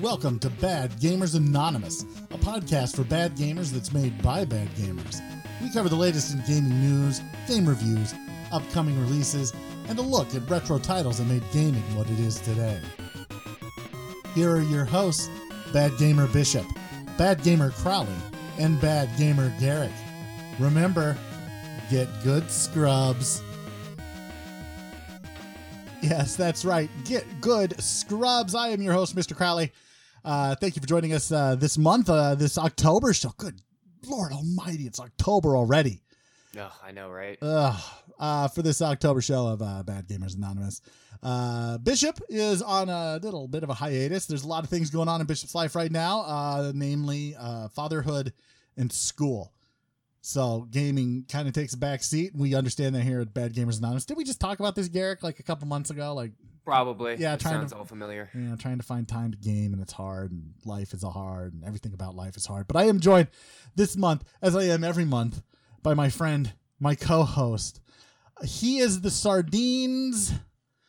Welcome to Bad Gamers Anonymous, a podcast for bad gamers that's made by bad gamers. We cover the latest in gaming news, game reviews, upcoming releases, and a look at retro titles that made gaming what it is today. Here are your hosts, Bad Gamer Bishop, Bad Gamer Crowley, and Bad Gamer Garrick. Remember, get good scrubs. Yes, that's right. Get good scrubs. I am your host, Mr. Crowley. Uh, thank you for joining us uh, this month, uh, this October show. Good Lord Almighty, it's October already. Oh, I know, right? Ugh. Uh, for this October show of uh, Bad Gamers Anonymous. Uh, Bishop is on a little bit of a hiatus. There's a lot of things going on in Bishop's life right now, uh, namely uh, fatherhood and school. So gaming kind of takes a back seat. We understand that here at Bad Gamers Anonymous. Did we just talk about this, Garrick, like a couple months ago? Like, Probably. Yeah, It trying to- sounds all familiar. you know, trying to find time to game and it's hard and life is a hard and everything about life is hard. But I am joined this month, as I am every month, by my friend, my co-host. He is the sardines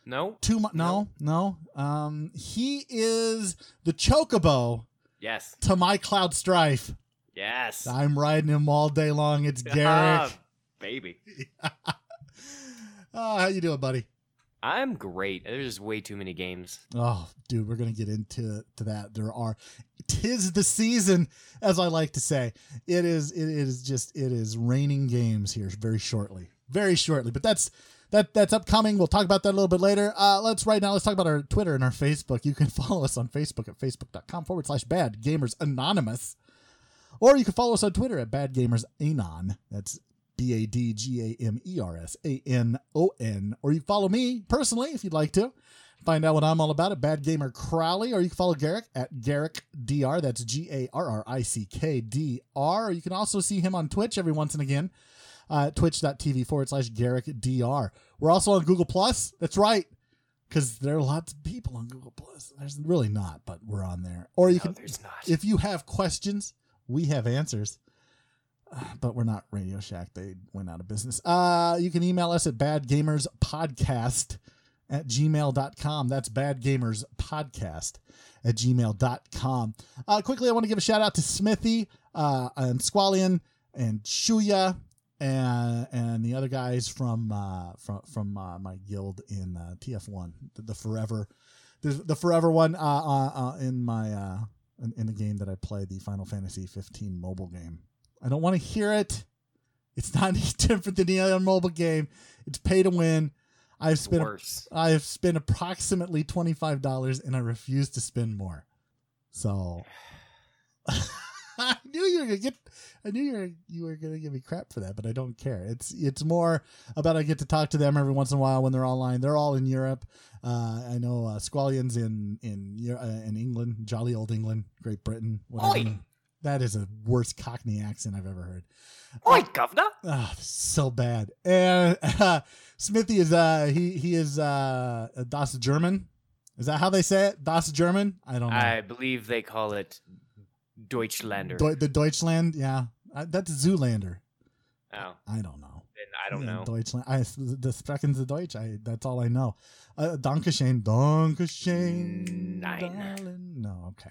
No? to my no, no. Um he is the chocobo Yes. to my cloud strife. Yes. I'm riding him all day long. It's. Ah, baby. oh, how you doing, buddy? I'm great. There's just way too many games. Oh, dude, we're gonna get into to that. There are, tis the season, as I like to say. It is. It is just. It is raining games here very shortly. Very shortly, but that's that. That's upcoming. We'll talk about that a little bit later. Uh, let's right now. Let's talk about our Twitter and our Facebook. You can follow us on Facebook at facebook.com forward slash Bad Gamers Anonymous, or you can follow us on Twitter at Bad Gamers Anon. That's B A D G A M E R S A N O N. Or you can follow me personally if you'd like to. Find out what I'm all about at Bad Gamer Crowley, or you can follow Garrick at Garrick DR. That's G A R R I C K D R. Or you can also see him on Twitch every once and again, uh, twitch.tv forward slash Garrick DR. We're also on Google Plus. That's right, because there are lots of people on Google Plus. There's really not, but we're on there. Or you no, can, there's not. if you have questions, we have answers. But we're not Radio Shack. They went out of business. Uh, you can email us at badgamerspodcast at gmail.com. That's badgamerspodcast at gmail.com. Uh, quickly, I want to give a shout out to Smithy uh, and Squallion and Shuya and and the other guys from uh, from from uh, my guild in uh, TF1, the, the Forever, the, the Forever one uh, uh, uh, in my uh, in, in the game that I play, the Final Fantasy 15 mobile game. I don't want to hear it. It's not any different than any other mobile game. It's pay to win. I've spent worse. I have spent approximately twenty five dollars, and I refuse to spend more. So I knew you were gonna get. I knew you were you were gonna give me crap for that, but I don't care. It's it's more about I get to talk to them every once in a while when they're online. They're all in Europe. Uh, I know uh, Squallion's in in uh, in England, jolly old England, Great Britain. Whatever. Oi! That is a worst Cockney accent I've ever heard. Oi, governor! Oh, so bad. And uh, Smithy is uh he he is uh Das German. Is that how they say it? Das German? I don't know. I believe they call it Deutschlander. Deu- the Deutschland, yeah. Uh, that's Zoolander. oh, I don't know. I don't know. Deutschland. I the sprechen the Deutsch. I that's all I know. Uh, Dankeschön, Dankeschön, Nine. darling. No, okay.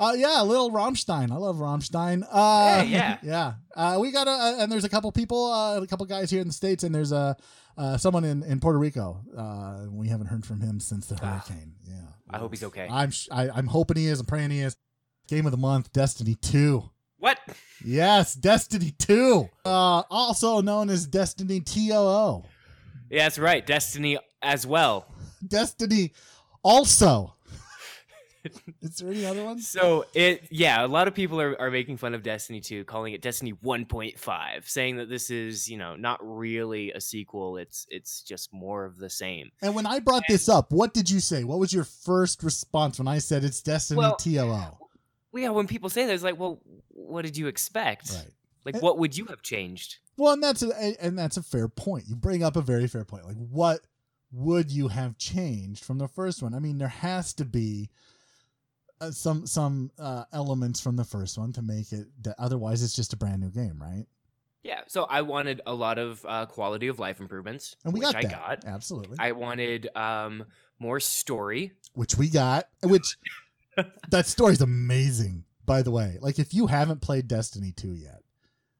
Uh, yeah, little Rammstein. I love Rammstein. Uh, Hey, yeah. yeah. Uh, we got a, and there's a couple people, uh, a couple guys here in the states, and there's a uh, someone in, in Puerto Rico. Uh, we haven't heard from him since the Ah. hurricane. Yeah, I hope he's okay. I'm sh- I, I'm hoping he is. I'm praying he is. Game of the month, Destiny Two. What? Yes, Destiny 2, uh, also known as Destiny TOO. Yeah, that's right. Destiny as well. Destiny also. Is there any other ones? So it, yeah, a lot of people are, are making fun of Destiny 2, calling it Destiny 1.5, saying that this is, you know, not really a sequel. It's it's just more of the same. And when I brought this up, what did you say? What was your first response when I said it's Destiny Well- TOO? Well, yeah, when people say that, it's like, well, what did you expect? Right. Like, Eh. what would you have changed? Well, and that's a and that's a fair point. You bring up a very fair point. Like, what would you have changed from the first one? I mean, there has to be uh, some some uh, elements from the first one to make it. That otherwise, it's just a brand new game, right? Yeah, so I wanted a lot of uh, quality of life improvements, And we which got I that. got. Absolutely. I wanted um, more story. which we got. Which that story's amazing, by the way. Like if you haven't played Destiny 2 yet,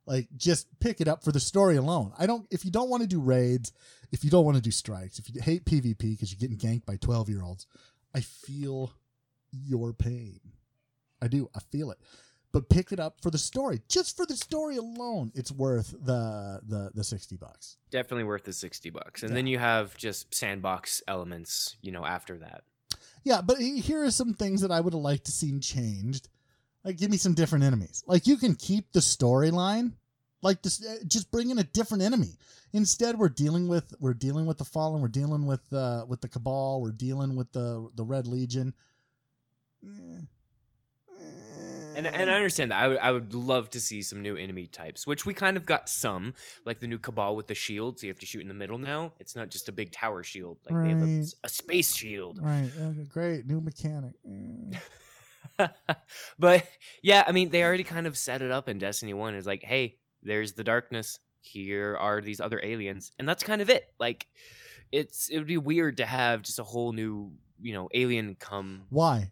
like just pick it up for the story alone. I don't if you don't want to do raids, if you don't want to do strikes, if you hate PvP because you're getting ganked by 12-year-olds, I feel your pain. I do. I feel it. But pick it up for the story. Just for the story alone, it's worth the the the 60 bucks. Definitely worth the 60 bucks. And Yeah. then you have just sandbox elements, you know, after that. Yeah, but here are some things that I would have liked to seen changed. Like, give me some different enemies. Like, you can keep the storyline, like this, uh, just bring in a different enemy. Instead, we're dealing with we're dealing with the Fallen, we're dealing with uh, with the Cabal, we're dealing with the the Red Legion. And, and I understand that. I would, I would love to see some new enemy types, which we kind of got some, like the new Cabal with the shield. So you have to shoot in the middle now. It's not just a big tower shield. Like they have a, a space shield. right, okay, great new mechanic. Eh. but yeah, I mean, they already kind of set it up in Destiny 1. It's like, hey, there's the darkness. Here are these other aliens. And that's kind of it. Like, it's it would be weird to have just a whole new, you know, alien come, Why?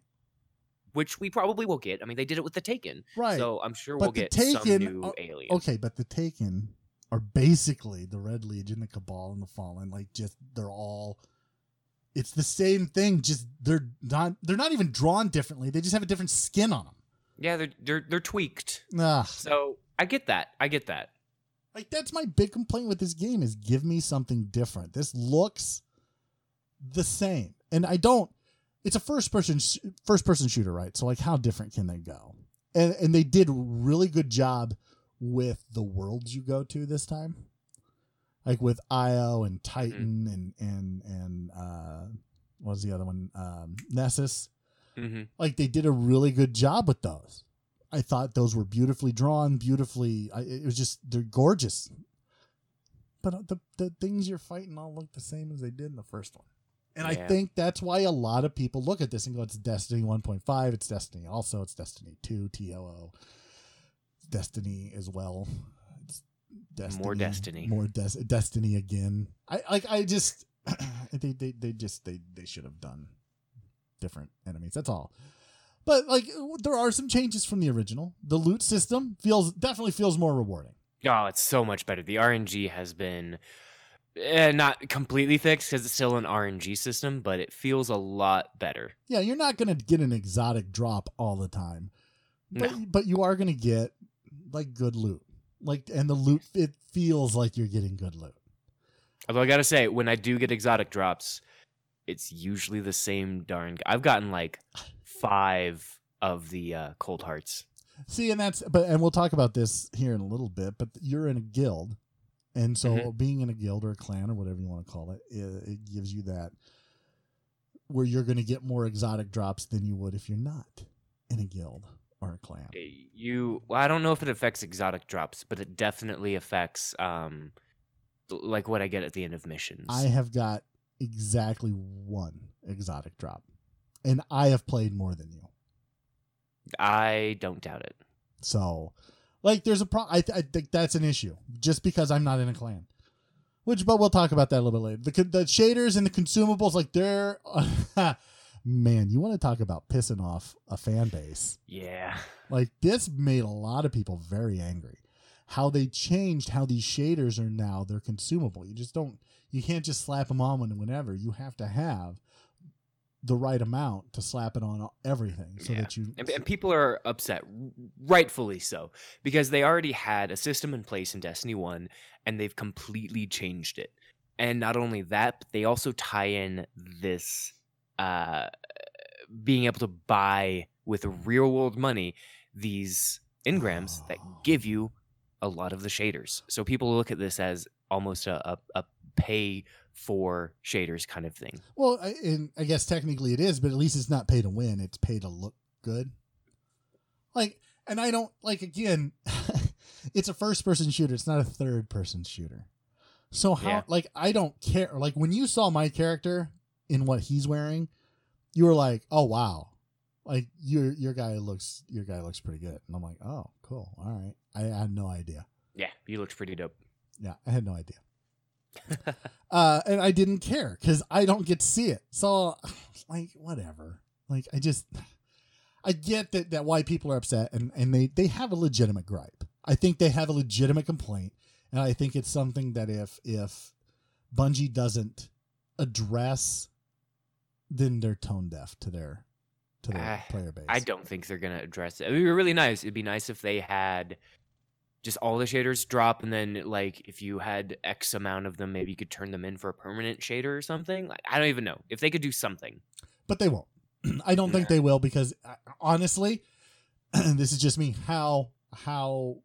Which we probably will get. I mean, they did it with the Taken. Right. So I'm sure But we'll get some Taken new uh, are- alien. Okay, but the Taken are basically the Red Legion, the Cabal, and the Fallen. Like, just they're all. It's the same thing. Just they're not. They're not even drawn differently. They just have a different skin on them. Yeah, they're they're they're tweaked. Ugh. So I get that. I get that. Like that's my big complaint with this game is give me something different. This looks the same, and I don't. It's a first person sh- first person shooter, right? So like, how different can they go? And and they did really good job with the worlds you go to this time, like with Io and Titan and and and uh, what was the other one? Um, Nessus hmm like they did a really good job with those. I thought those were beautifully drawn, beautifully. I, it was just they're gorgeous. But uh, the the things you're fighting all look the same as they did in the first one, and I think that's why a lot of people look at this and go, "It's Destiny 1.5. It's Destiny also. It's Destiny 2. TOO. Destiny as well. It's Destiny, More Destiny. More Des- Destiny again. I like. I just they they they just they they should have done different enemies. That's all. But like there are some changes from the original. The loot system feels definitely feels more rewarding. Oh, it's so much better. The RNG has been eh, not completely fixed because it's still an RNG system, but it feels a lot better. Yeah, you're not going to get an exotic drop all the time. But No. but you are going to get like good loot. Like and the loot it feels like you're getting good loot. Although I gotta say, when I do get exotic drops, it's usually the same darn. g- I've gotten like five of the uh, cold hearts. See, and that's but and we'll talk about this here in a little bit. But you're in a guild, and so Mhm. being in a guild or a clan or whatever you want to call it, it, it gives you that where you're going to get more exotic drops than you would if you're not in a guild or a clan. You, well, I don't know if it affects exotic drops, but it definitely affects um, like what I get at the end of missions. I have got exactly one exotic drop, and I have played more than you. I don't doubt it. So, like, there's a pro. I, th- I think that's an issue just because I'm not in a clan. Which, but we'll talk about that a little bit later. The, the shaders and the consumables, like, they're. man, you want to talk about pissing off a fan base. Yeah. Like, this made a lot of people very angry. How they changed how these shaders are now, they're consumable. You just don't, you can't just slap them on whenever. You have to have the right amount to slap it on everything so Yeah. that you. And, and people are upset, rightfully so, because they already had a system in place in Destiny 1 and they've completely changed it. And not only that, but they also tie in this uh, being able to buy with real world money these engrams that give you a lot of the shaders. So people look at this as almost a, a, a pay for shaders kind of thing. Well, I, and I guess technically it is, but at least it's not pay to win. It's pay to look good. Like, and I don't like again. it's a first person shooter. It's not a third person shooter. So how? Yeah. Like, I don't care. Like when you saw my character in what he's wearing, you were like, "Oh wow." Like your your guy looks your guy looks pretty good, and I'm like, oh, cool, all right. I, I had no idea. Yeah, he looks pretty dope. Yeah, I had no idea. uh, and I didn't care because I don't get to see it. So, like, whatever. Like, I just, I get that that why people are upset, and and they they have a legitimate gripe. I think they have a legitimate complaint, and I think it's something that if if Bungie doesn't address, then they're tone deaf to their to their Ah, player base. I don't think they're gonna address it. It would be really nice. It'd be nice if they had just all the shaders drop, and then like if you had X amount of them, maybe you could turn them in for a permanent shader or something. Like I don't even know if they could do something. but they won't. I don't think they will because uh, honestly, this is just me. How how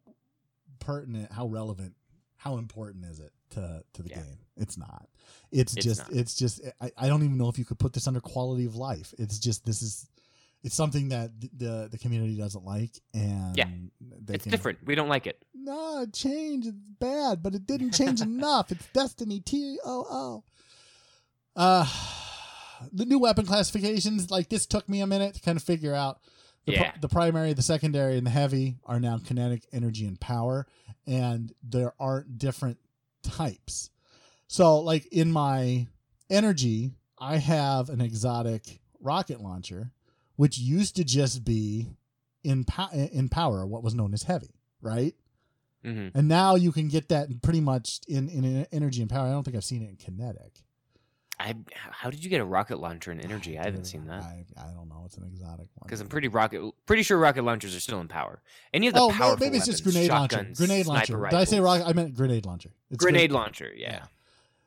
pertinent, how relevant, how important is it to to the Yeah. game? It's not. It's, It's just not. it's just I, I don't even know if you could put this under quality of life. It's just this is it's something that the the community doesn't like and they it's can- different. We don't like it. No, change is bad, but it didn't change enough. It's Destiny T O O. Uh the new weapon classifications, like this took me a minute to kind of figure out. The, Yeah. the primary, the secondary, and the heavy are now kinetic, energy, and power, and there aren't different types. So, like in my energy, I have an exotic rocket launcher, which used to just be in po- in power, what was known as heavy, right? hmm And now you can get that pretty much in, in energy and power. I don't think I've seen it in kinetic. I how did you get a rocket launcher in energy? I haven't seen that I, I don't know. It's an exotic one. because I'm pretty rocket pretty sure rocket launchers are still in power. Any of the oh, powerful maybe it's just weapons, grenade launcher. Grenade launcher. Did I say rocket? I meant grenade launcher. It's Grenade gren- launcher, yeah.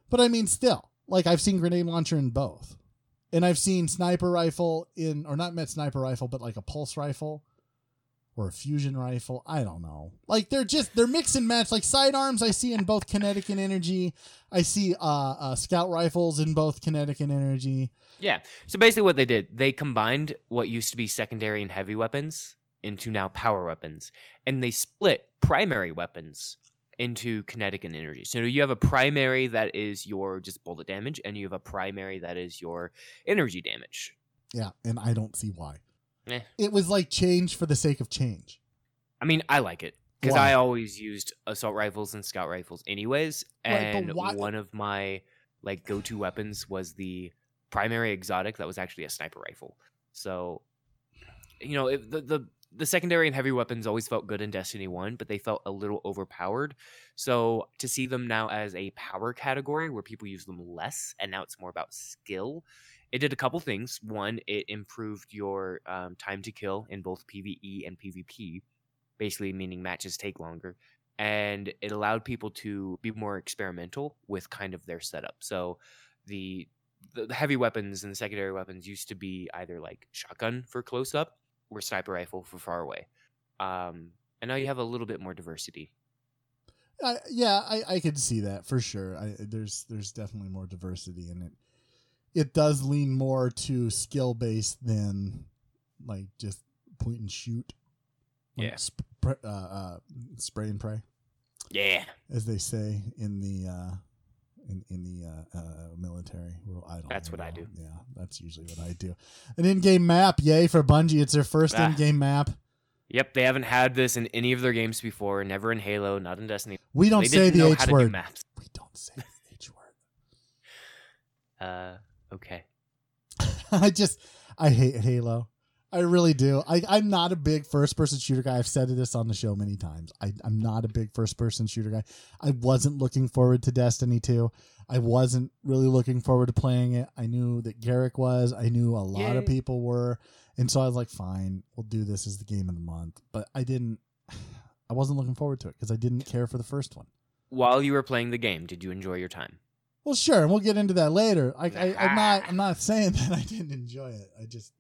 But I mean, still, like I've seen grenade launcher in both, and I've seen sniper rifle in, or not met sniper rifle, but like a pulse rifle or a fusion rifle. I don't know. Like they're just they're mix and match. Like sidearms, I see in both kinetic and energy. I see uh, uh scout rifles in both kinetic and energy. Yeah. So basically, what they did, they combined what used to be secondary and heavy weapons into now power weapons, and they split primary weapons into kinetic and energy. So you have a primary that is your just bullet damage, and you have a primary that is your energy damage. Yeah, and I don't see why. Eh. It was like change for the sake of change. I mean, I like it because I always used assault rifles and scout rifles, anyways. Right, And why- one of my like go-to weapons was the primary exotic that was actually a sniper rifle. So, you know, it, the the the secondary and heavy weapons always felt good in Destiny One, but they felt a little overpowered. So to see them now as a power category where people use them less, and now it's more about skill. It did a couple things. One, it improved your um, time to kill in both PVE and PvP basically meaning matches take longer and it allowed people to be more experimental with kind of their setup so the the heavy weapons and the secondary weapons used to be either like shotgun for close up or sniper rifle for far away um and now you have a little bit more diversity I, yeah, I, I could see that for sure. I, there's there's definitely more diversity in it. It does lean more to skill based than like just point and shoot. Like Yeah. sp- uh, uh, spray and pray, yeah as they say in the uh, in in the uh, uh, military. Well, I don't. That's what I do. Yeah, that's usually what I do. An in-game map, yay for Bungie! It's their first Ah. in-game map. yep they haven't had this in any of their games before never in halo not in destiny We don't they say the H word. maps We don't say the H word. uh okay I just I hate Halo. I really do. I, I'm not a big first person shooter guy. I've said this on the show many times. I, I'm not a big first person shooter guy. I wasn't looking forward to Destiny 2. I wasn't really looking forward to playing it. I knew that Garrick was. I knew a lot of people were. And so I was like, fine, we'll do this as the game of the month. But I didn't, I wasn't looking forward to it because I didn't care for the first one. while you were playing the game did you enjoy your time Well, sure, and we'll get into that later. I, I, I'm not. Ah. I'm not saying that I didn't enjoy it. I just,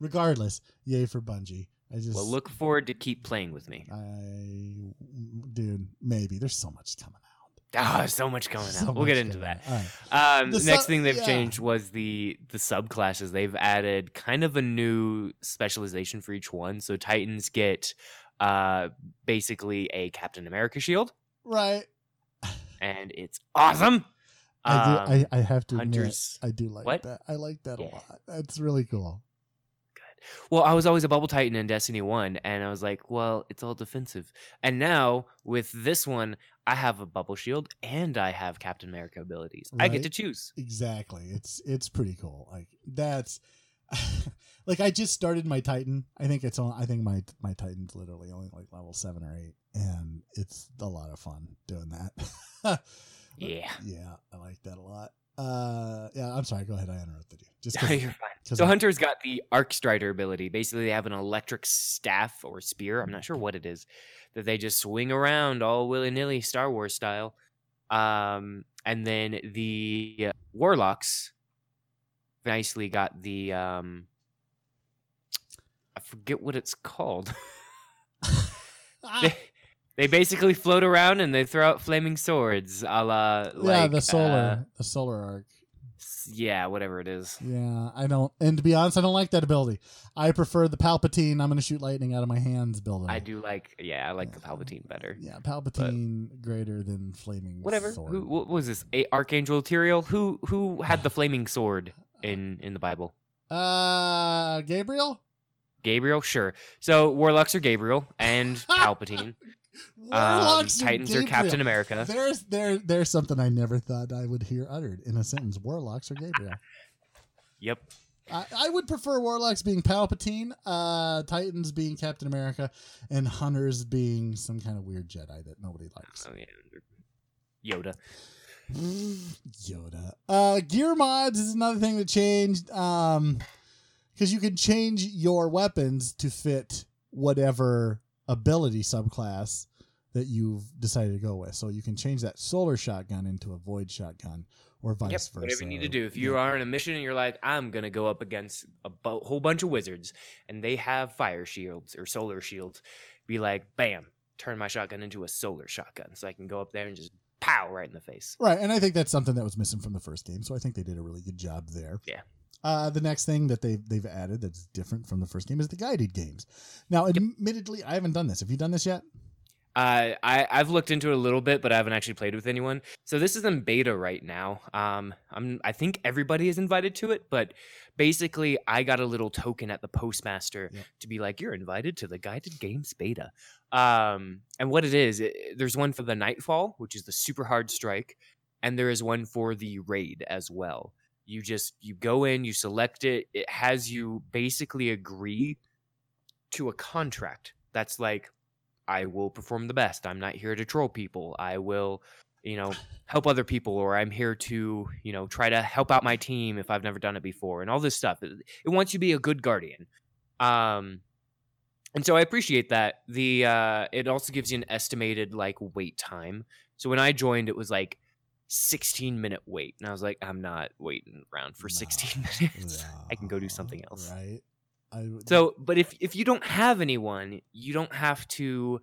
regardless, yay for Bungie. I just, well look forward to keep playing with me I, dude, maybe there's so much coming out. Ah, so much coming So on. we'll get into that. out. Right. Um, The next sub- thing they've yeah. changed was the the subclasses. They've added kind of a new specialization for each one. So Titans get uh, basically a Captain America shield, Right. and it's awesome. I Um, do. I, I have to Hunters. admit, I do like What? that. I like that Yeah. a lot. That's really cool. Well, I was always a Bubble Titan in Destiny One, and I was like, well, it's all defensive. And now with this one, I have a Bubble Shield and I have Captain America abilities. I get to choose. Exactly. It's it's pretty cool. Like that's like I just started my Titan. I think it's on. I think my my Titan's literally only like level seven or eight, and it's a lot of fun doing that. Yeah. yeah, I like that a lot. Uh, yeah, I'm sorry. Go ahead. I interrupted you. Just No, you're fine. So I- Hunter's got the Arc Strider ability. Basically, they have an electric staff or spear. I'm not sure what it is that they just swing around all willy nilly, Star Wars style. Um, and then the uh, Warlocks nicely got the um, I forget what it's called. Ah, they, they basically float around and they throw out flaming swords, a la yeah, like the solar, uh, the solar arc. yeah, whatever it is. Yeah, I don't. And to be honest, I don't like that ability. I prefer the Palpatine. I'm going to shoot lightning out of my hands building. I do like, yeah, I like the Palpatine better. Yeah, Palpatine greater than flaming. whatever. sword. Who what was this? A- Archangel Tyrael? Who who had the flaming sword in in the Bible? Uh, Gabriel. Gabriel, sure. So warlocks are Gabriel and Palpatine. Um, Warlocks are Titans are Gabriel. Captain America. There's there there's something I never thought I would hear uttered in a sentence. Warlocks or Gabriel. Yep. I, I would prefer Warlocks being Palpatine, uh, Titans being Captain America, and Hunters being some kind of weird Jedi that nobody likes. Oh yeah. Yoda. Yoda. Uh, gear mods is another thing that changed. Um, because you can change your weapons to fit whatever ability subclass that you've decided to go with. So you can change that solar shotgun into a void shotgun, or vice Yep. versa. Whatever you need to do. If you Yeah. are on a mission and you're like, I'm gonna go up against a bu- whole bunch of wizards and they have fire shields or solar shields, be like, bam, turn my shotgun into a solar shotgun, so I can go up there and just pow right in the face. Right, and I think that's something that was missing from the first game, so I think they did a really good job there. Yeah. Uh, the next thing that they've they've added that's different from the first game is the guided games. Now, admittedly, I haven't done this. Have you done this yet? Uh, I I've looked into it a little bit, but I haven't actually played with anyone. So this is in beta right now. Um, I'm I think everybody is invited to it, but basically I got a little token at the postmaster Yep. to be like, you're invited to the guided games beta. Um, and what it is, it, there's one for the Nightfall, which is the super hard strike, and there is one for the raid as well. You just you go in, you select it. It has you basically agree to a contract that's like I will perform the best. I'm not here to troll people. I will, you know, help other people, or I'm here to, you know, try to help out my team if I've never done it before, and all this stuff. It, it wants you to be a good guardian. Um, and so I appreciate that. The uh, it also gives you an estimated like wait time. So when I joined, it was like 16 minute wait, and I was like, I'm not waiting around for 16 minutes. I can go do something else. Right. I, So, but if if you don't have anyone, you don't have to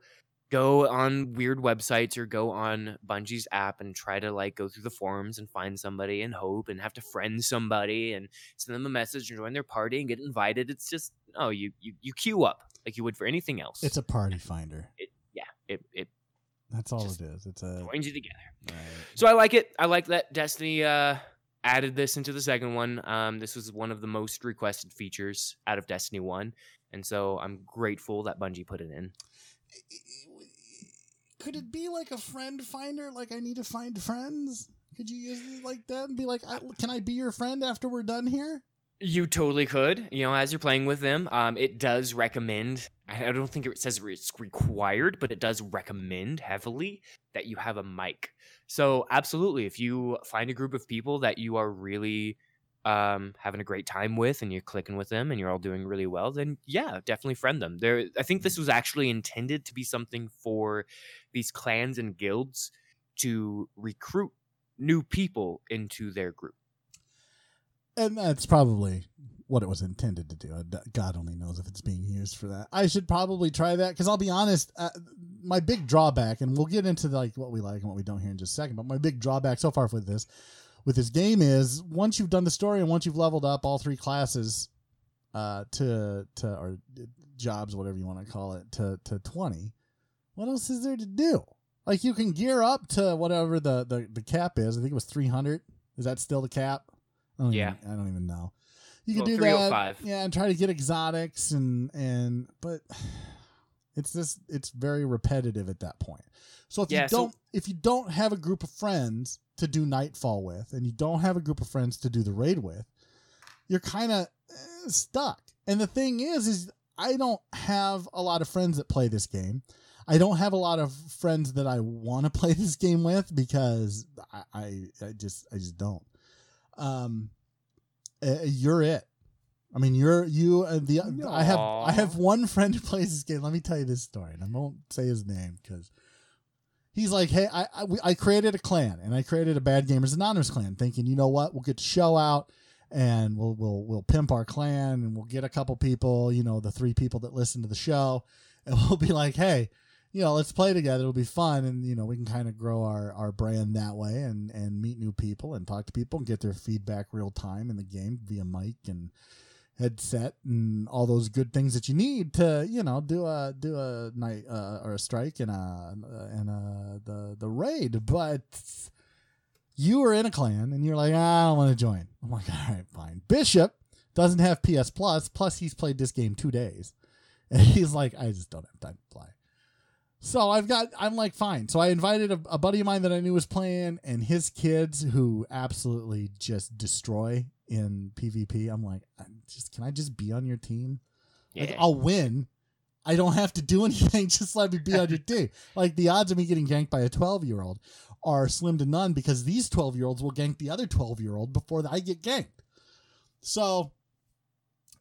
go on weird websites or go on Bungie's app and try to like go through the forums and find somebody and hope and have to friend somebody and send them a message and join their party and get invited. It's just oh, you you you queue up like you would for anything else. it's a party finder. Yeah, it it That's all just it is. It's a joins you together. right. So I like it. I like that Destiny uh, added this into the second one. Um, this was one of the most requested features out of Destiny One, and so I'm grateful that Bungie put it in. Could it be like a friend finder? Like I need to find friends. Could you use it like that and be like, I, "Can I be your friend after we're done here?" You totally could. You know, as you're playing with them, um, it does recommend. I don't think it says it's required, but it does recommend heavily that you have a mic. So, absolutely, if you find a group of people that you are really um, having a great time with, and you're clicking with them, and you're all doing really well, then yeah, definitely friend them. There, I think this was actually intended to be something for these clans and guilds to recruit new people into their group. and that's probably what it was intended to do. God only knows if it's being used for that. I should probably try that because I'll be honest. Uh, my big drawback, and we'll get into like what we like and what we don't here in just a second. But my big drawback so far with this, with this game is once you've done the story and once you've leveled up all three classes, uh, to to or jobs, whatever you want to call it, to to twenty. What else is there to do? Like you can gear up to whatever the the, the cap is. I think it was three hundred. Is that still the cap? I Yeah. even, I don't even know. You can do that, yeah, and try to get exotics and and but it's just it's very repetitive at that point. So if Yeah, you don't if you don't have a group of friends to do Nightfall with, and you don't have a group of friends to do the raid with, you're kind of eh, stuck. And the thing is, is I don't have a lot of friends that play this game. I don't have a lot of friends that I want to play this game with because I, I, I just I just don't. Um, uh, you're it. I mean, you're you. Uh, the I have I have one friend who plays this game. Let me tell you this story, and I won't say his name because he's like, hey, I, I I created a clan, and I created a Bad Gamers Anonymous clan, thinking, you know what, we'll get the show out, and we'll we'll we'll pimp our clan, and we'll get a couple people, you know, the three people that listen to the show, and we'll be like, hey, you know, let's play together. It'll be fun, and you know, we can kind of grow our our brand that way, and and meet new people, and talk to people, and get their feedback real time in the game via mic and headset and all those good things that you need to you know do a do a night uh, or a strike and a and a the the raid. But you were in a clan and you're like ah, i don't want to join. I'm like all right fine. Bishop doesn't have ps plus. Plus he's played this game two days. And he's like i just don't have time to play so I've got, I'm like, fine. So I invited a, a, buddy of mine that I knew was playing and his kids who absolutely just destroy in PvP. I'm like, just, can I just be on your team? Yeah. Like, I'll win. I don't have to do anything. Just let me be on your team. Like the odds of me getting ganked by a 12 year old are slim to none because these 12 year olds will gank the other 12 year old before I get ganked. So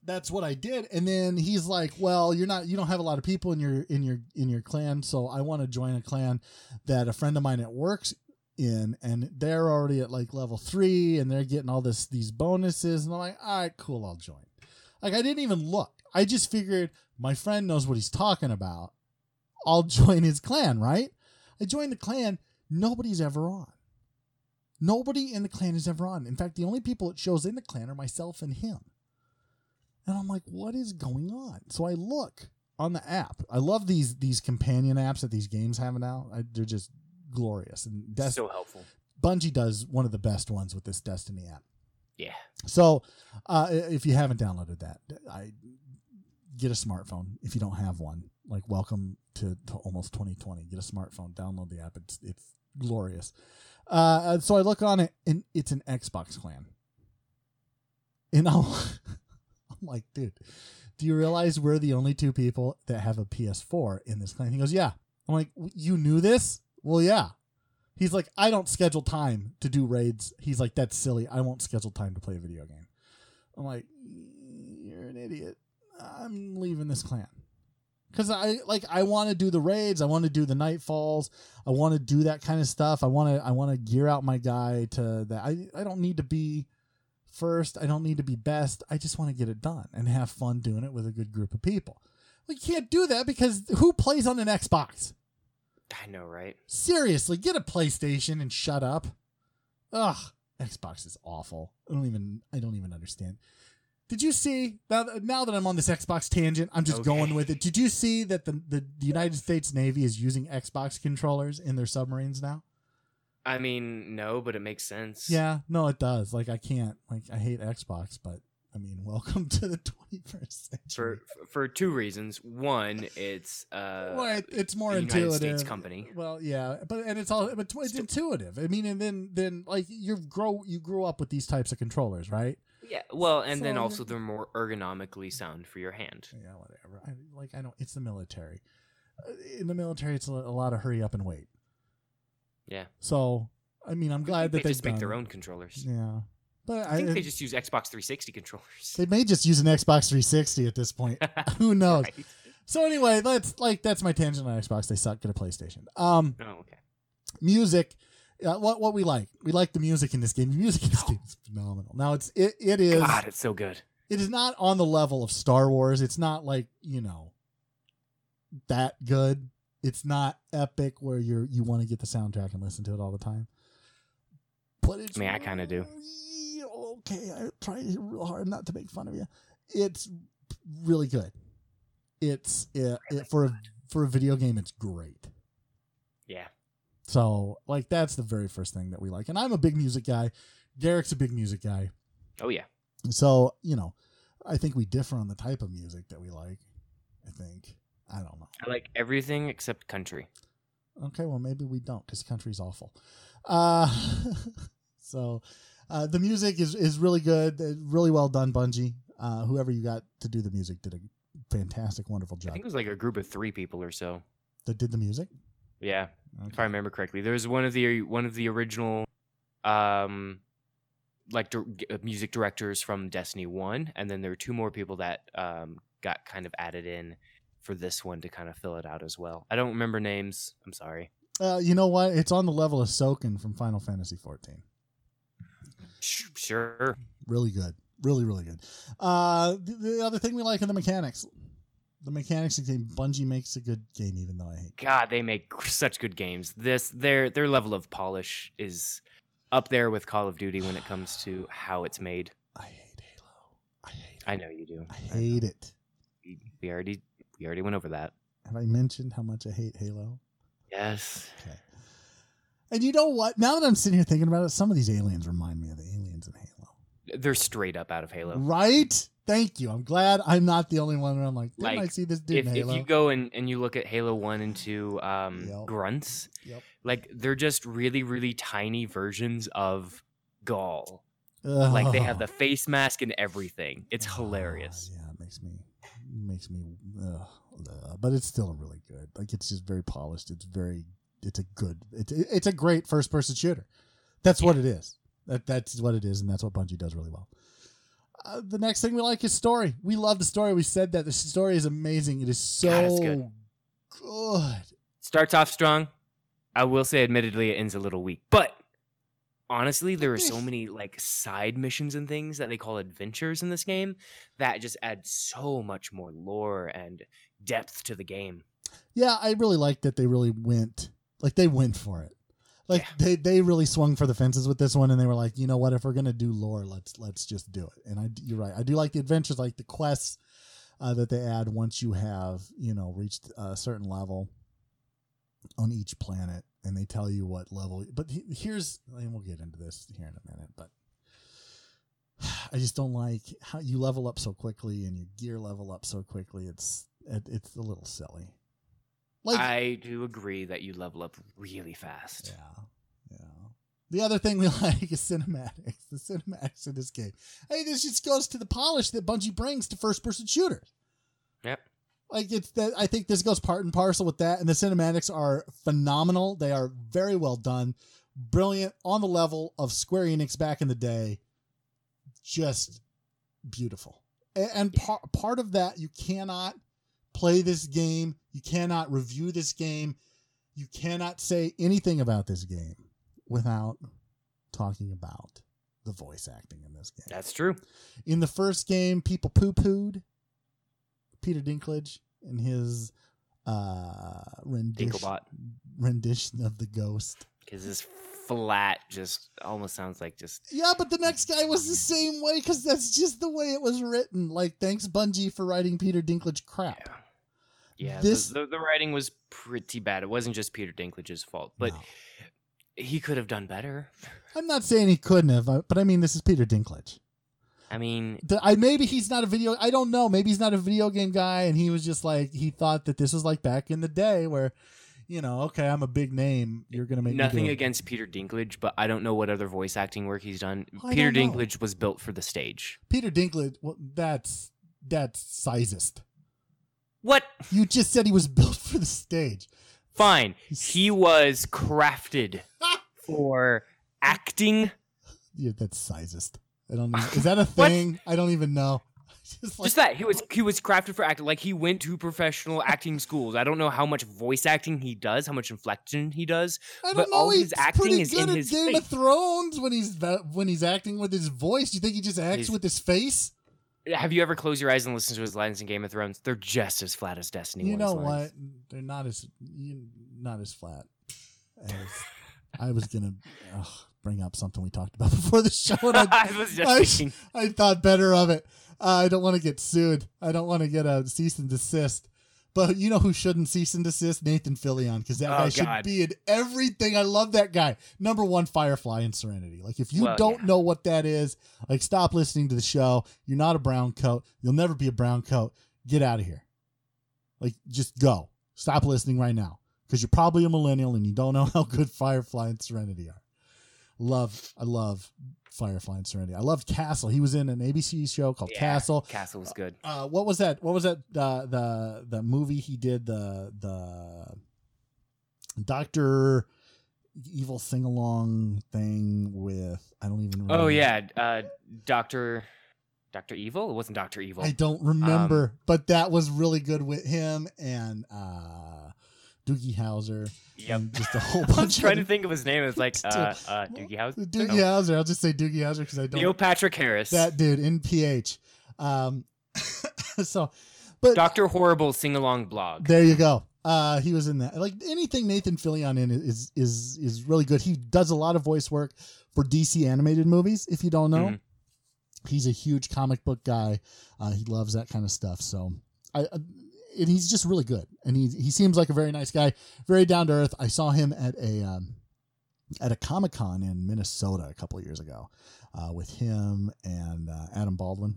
that's what I did. And then he's like, "Well, you're not you don't have a lot of people in your in your in your clan, so I want to join a clan that a friend of mine at works in and they're already at like level 3 and they're getting all this these bonuses." And I'm like, "All right, cool, I'll join." Like I didn't even look. I just figured my friend knows what he's talking about. I'll join his clan, right? I joined the clan, nobody's ever on. Nobody in the clan is ever on. In fact, the only people it shows in the clan are myself and him. And I'm like, what is going on? So I look on the app. I love these these companion apps that these games have now. I, they're just glorious and Des- so helpful. Bungie does one of the best ones with this Destiny app. Yeah. So uh, if you haven't downloaded that, I get a smartphone. If you don't have one, like welcome to, to almost 2020. Get a smartphone, download the app. It's it's glorious. Uh, so I look on it, and it's an Xbox clan. And I'll like, dude, do you realize we're the only two people that have a PS4 in this clan? He goes, yeah. I'm like, you knew this? Well, yeah. He's like, I don't schedule time to do raids. He's like, that's silly. I won't schedule time to play a video game. I'm like, you're an idiot. I'm leaving this clan. Cause I like I want to do the raids, I want to do the nightfalls, I want to do that kind of stuff. I want to I want to gear out my guy to that. I I don't need to be first. I don't need to be best. I just want to get it done and have fun doing it with a good group of people. Well, you can't do that because who plays on an Xbox? I know, right? Seriously, get a PlayStation and shut up. Ugh, Xbox is awful. I don't even I don't even understand. Did you see now? Now that I'm on this Xbox tangent, I'm just okay. going with it. Did you see that the, the the United States Navy is using Xbox controllers in their submarines now? I mean, no, but it makes sense. Yeah, no, it does. Like, I can't. Like, I hate Xbox, but I mean, welcome to the 21st century. For for two reasons. One, it's uh, well, it, it's more intuitive. States company. Well, yeah, but and it's all, but it's intuitive. I mean, and then then like you grow you grew up with these types of controllers, right? Yeah. Well, and so, then also they're more ergonomically sound for your hand. Yeah, whatever. I, like I don't. It's the military. Uh, in the military, it's a lot of hurry up and wait. Yeah. So I mean, I'm glad that they just make their own controllers. Yeah. But I think I, they just use Xbox 360 controllers. They may just use an Xbox 360 at this point. Who knows? right. So anyway, that's like that's my tangent on Xbox. They suck. Get a PlayStation. Um, oh, okay. Music. Uh, what what we like? We like the music in this game. The music in this game is phenomenal. Now it's it it is. God, it's so good. It is not on the level of Star Wars. It's not like you know that good. It's not epic where you're you want to get the soundtrack and listen to it all the time. But it's I mean, I kind of do. Okay, I try real hard not to make fun of you. It's really good. It's it, it, for a for a video game. It's great. Yeah. So like that's the very first thing that we like, and I'm a big music guy. Derek's a big music guy. Oh yeah. So you know, I think we differ on the type of music that we like. I think. I don't know. I like everything except country. Okay, well maybe we don't because country's awful. Uh, so Uh, the music is is really good, uh, really well done. Bungie, uh, whoever you got to do the music, did a fantastic, wonderful job. I think it was like a group of three people or so. That did the music. Yeah, if I remember correctly. There was one of the one of the original, um, like g- uh, music directors from Destiny One, and then there were two more people that um got kind of added in for this one to kind of fill it out as well. I don't remember names. I'm sorry. Uh, you know what? It's on the level of Soken from Final Fantasy 14. Sure. Really good. Really, really good. Uh, the, the other thing we like are the mechanics. The mechanics of the game. Bungie makes a good game, even though I hate. God, they make such good games. This their their level of polish is up there with Call of Duty when it comes to how it's made. I hate Halo. I hate. It. I know you do. I I hate it. We- We already we already went over that. Have I mentioned how much I hate Halo? Yes. Okay. And you know what? Now that I'm sitting here thinking about it, some of these aliens remind me of the aliens in Halo. They're straight up out of Halo. Right? Thank you. I'm glad I'm not the only one where I'm like, didn't I see this dude If, if you go and, and you look at Halo 1 and 2 um, Yep. grunts, Yep. like they're just really, really tiny versions of Ghaul. Like they have the face mask and everything. It's Ah, hilarious. yeah, it makes me makes me ugh. but it's still really good. Like it's just very polished. It's very it's a good it's it's a great first person shooter. That's what it is. That that's what it is, and that's what Bungie does really well. Uh, the next thing we like is story. We love the story. We said that the story is amazing. It is so God, good. good. Starts off strong. I will say, admittedly, it ends a little weak. But honestly, there are so many like side missions and things that they call adventures in this game that just add so much more lore and depth to the game. Yeah, I really like that they really went like they went for it. Like Yeah. they they really swung for the fences with this one, and they were like, you know what, if we're gonna do lore, let's let's just do it. And I, you're right, I do like the adventures, like the quests uh, that they add once you have you know reached a certain level on each planet, and they tell you what level. But he- here's, and we'll get into this here in a minute, but. I just don't like how you level up so quickly and your gear level up so quickly. It's it, it's a little silly. Like I do agree that you level up really fast. yeah, yeah. The other thing we like is cinematics. The cinematics in this game. Hey, this just goes to the polish that Bungie brings to first-person shooters. Yep. Like it's that. I think this goes part and parcel with that, and the cinematics are phenomenal. They are very well done, brilliant, on the level of Square Enix back in the day. Just beautiful, A- and par- part of that you cannot play this game, you cannot review this game, you cannot say anything about this game without talking about the voice acting in this game. That's true. In the first game, people poo pooed Peter Dinklage in his uh, rendition, Dinklebot. rendition of the ghost. Because this flat just almost sounds like just Yeah, but the next guy was the same way because that's just the way it was written. Like, thanks Bungie for writing Peter Dinklage crap. yeah. Yeah, This- the, the, the writing was pretty bad. It wasn't just Peter Dinklage's fault, but No. he could have done better. I'm not saying he couldn't have, uh, but I mean, this is Peter Dinklage. I mean, The, I maybe he's not a video. I don't know. Maybe he's not a video game guy, and he was just like he thought that this was like back in the day where, you know, okay, I'm a big name. You're gonna make me nothing against Peter Dinklage, but I don't know what other voice acting work he's done. I Peter. Dinklage was built for the stage. Peter Dinklage. Well, that's that's sizest. What? You just said he was built for the stage. Fine. He was crafted for acting. Yeah, that's sizest. I don't know. Is that a thing? I don't even know. Just like Just that he was he was crafted for acting. Like he went to professional acting schools. I don't know how much voice acting he does, how much inflection he does. I don't but know. all he's his acting pretty is good in at his Game of. Thrones when he's when he's acting with his voice. Do you think he just acts He's- with his face? Have you ever closed your eyes and listened to his lines in Game of Thrones? They're just as flat as Destiny. You 1's know lines. what? They're not as not as flat as I was gonna ugh, bring up something we talked about before the show, and I, I was just I- I thought better of it. Uh, I don't want to get sued. I don't want to get a cease and desist. But you know who shouldn't cease and desist? Nathan Fillion, because that Oh, guy should God. be in everything. I love that guy. Number one, Firefly and Serenity. Like if you Well, don't yeah. know what that is, like stop listening to the show. You're not a brown coat. You'll never be a brown coat. Get out of here. Like just go. Stop listening right now, because you're probably a millennial and you don't know how good Firefly and Serenity are. Love I love Firefly and Serenity. I loved Castle. He was in an ABC show called Yeah, Castle. Castle was good. Uh, what was that? What was that? Uh, the the movie he did the the Doctor Evil sing along thing with I don't even. remember. Oh yeah, uh, Doctor Doctor Evil. It wasn't Doctor Evil. I don't remember, but that was really good with him and uh, Doogie Howser. Yep. and just a whole I bunch. was trying to think of his name. It's like uh, uh, Doogie Howser. Doogie No. Howser. I'll just say Doogie Howser because I don't. Neil Patrick Harris. that dude NPH. Um, so, but Doctor Horrible sing along blog. There you go. Uh, he was in that. Like anything Nathan Fillion in is is is really good. He does a lot of voice work for DC animated movies. If you don't know, Mhm. he's a huge comic book guy. Uh, he loves that kind of stuff. So I. And he's just really good, and he he seems like a very nice guy, very down to earth. I saw him at a um, at a Comic Con in Minnesota a couple of years ago, uh, with him and uh, Adam Baldwin.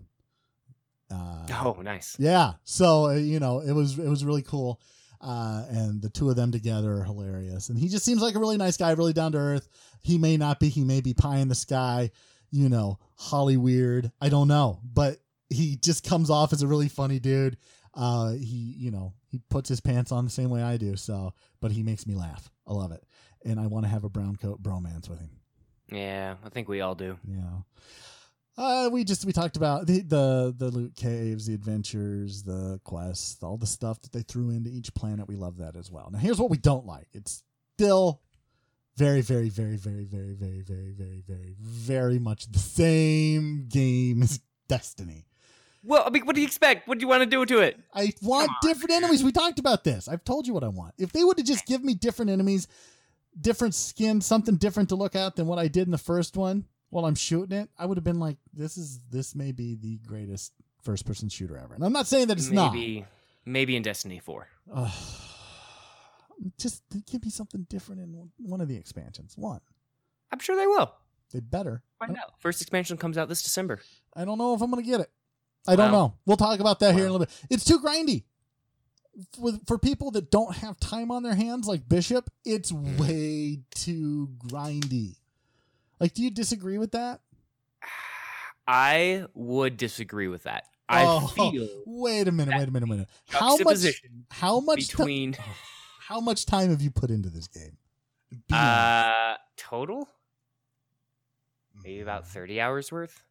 Uh, Oh, nice. yeah. So uh, you know, it was it was really cool, uh, and the two of them together are hilarious. And he just seems like a really nice guy, really down to earth. He may not be. He may be pie in the sky. You know, Holly weird. I don't know, but he just comes off as a really funny dude. Uh, he you know he puts his pants on the same way I do. So, but he makes me laugh. I love it, and I want to have a brown coat bromance with him. Yeah, I think we all do. Yeah. Uh, we just we talked about the, the the loot caves, the adventures, the quests, all the stuff that they threw into each planet. We love that as well. Now here's what we don't like. It's still very, very, very, very, very, very, very, very, very, very much the same game as Destiny. Well, I mean, what do you expect? What do you want to do to it? I want different enemies. We talked about this. I've told you what I want. If they would have just give me different enemies, different skin, something different to look at than what I did in the first one while I'm shooting it, I would have been like, this is this may be the greatest first person shooter ever. And I'm not saying that it's not. maybe, maybe in Destiny Four. not. Ugh. just give me something different in one of the expansions. One. I'm sure they will. They better. Find out. First expansion comes out this December. I don't know if I'm going to get it. I don't Wow. know. We'll talk about that here in a little bit. It's too grindy. For, for people that don't have time on their hands, like Bishop, it's Mm. way too grindy. Like, do you disagree with that? I would disagree with that. Oh, I feel Wait a minute. Wait a minute. Wait a minute. How much? How much? between how much time have you put into this game? Be honest. uh total maybe Mm. about 30 hours worth.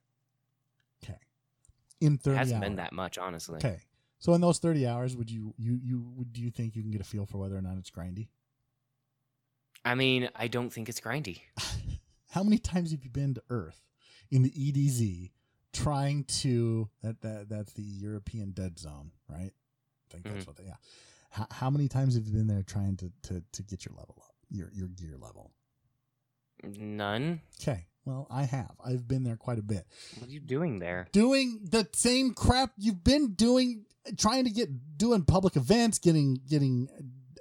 In It thirty hasn't hours. been that much, honestly. Okay. So in those thirty hours, would you you you would do you think you can get a feel for whether or not it's grindy? I mean, I don't think it's grindy. How many times have you been to Earth in the EDZ trying to that that that's the European Dead Zone, right? I think that's Mhm. what they yeah. How, how many times have you been there trying to to to get your level up, your your gear level? None. Okay. Well, I have. I've been there quite a bit. What are you doing there? Doing the same crap you've been doing trying to get doing public events, getting getting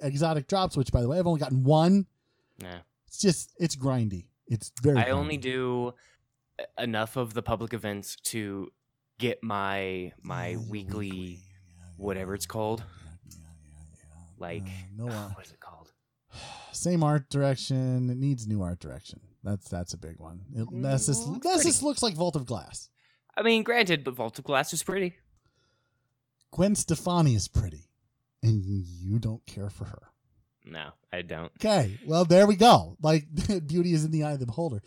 exotic drops, which by the way, I've only gotten one. Yeah, It's just it's grindy. It's very I only do enough of the public events to get my my Yeah, your weekly Yeah, yeah, whatever it's called. yeah, yeah, yeah, yeah. like Uh, no uh, what is it called? same art direction. It needs new art direction. That's that's a big one. It, Nessus Mm, it's Nessus pretty. looks like Vault of Glass. I mean, granted, but Vault of Glass is pretty. Gwen Stefani is pretty, and you don't care for her. No, I don't. Okay, well there we go. Like beauty is in the eye of the beholder,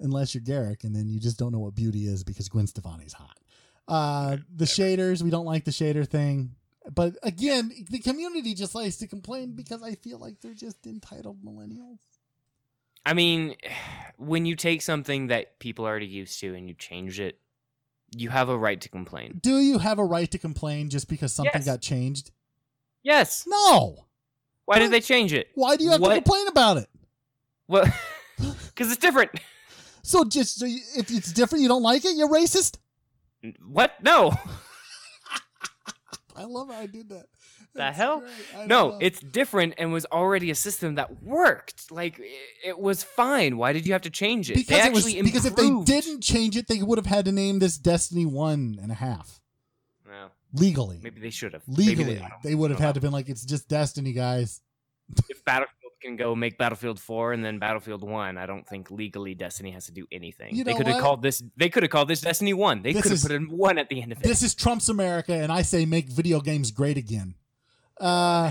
unless you're Garrick, and then you just don't know what beauty is because Gwen Stefani's hot. Uh, the shaders, we don't like the shader thing, but again, the community just likes to complain because I feel like they're just entitled millennials. I mean, when you take something that people are already used to and you change it, you have a right to complain. Do you have a right to complain just because something Yes. got changed? Yes. No. Why What? did they change it? Why do you have to complain about it? Well, because it's different. So just so you- if it's different, you don't like it. You're racist. What? No. I love how I did that. The hell? No, know. it's different and was already a system that worked. Like it, was fine. Why did you have to change it? because they it was because if they didn't change it, they would have had to name this Destiny one and a half Well, legally. maybe they should have. legally, Maybe they, would have had to been like it's just Destiny, guys. if Battlefield can go make Battlefield 4 and then Battlefield 1. I don't think legally Destiny has to do anything. You they could have called this they could have called this Destiny 1. They could have put a 1 at the end of it. This is Trump's America, and I say make video games great again. Uh,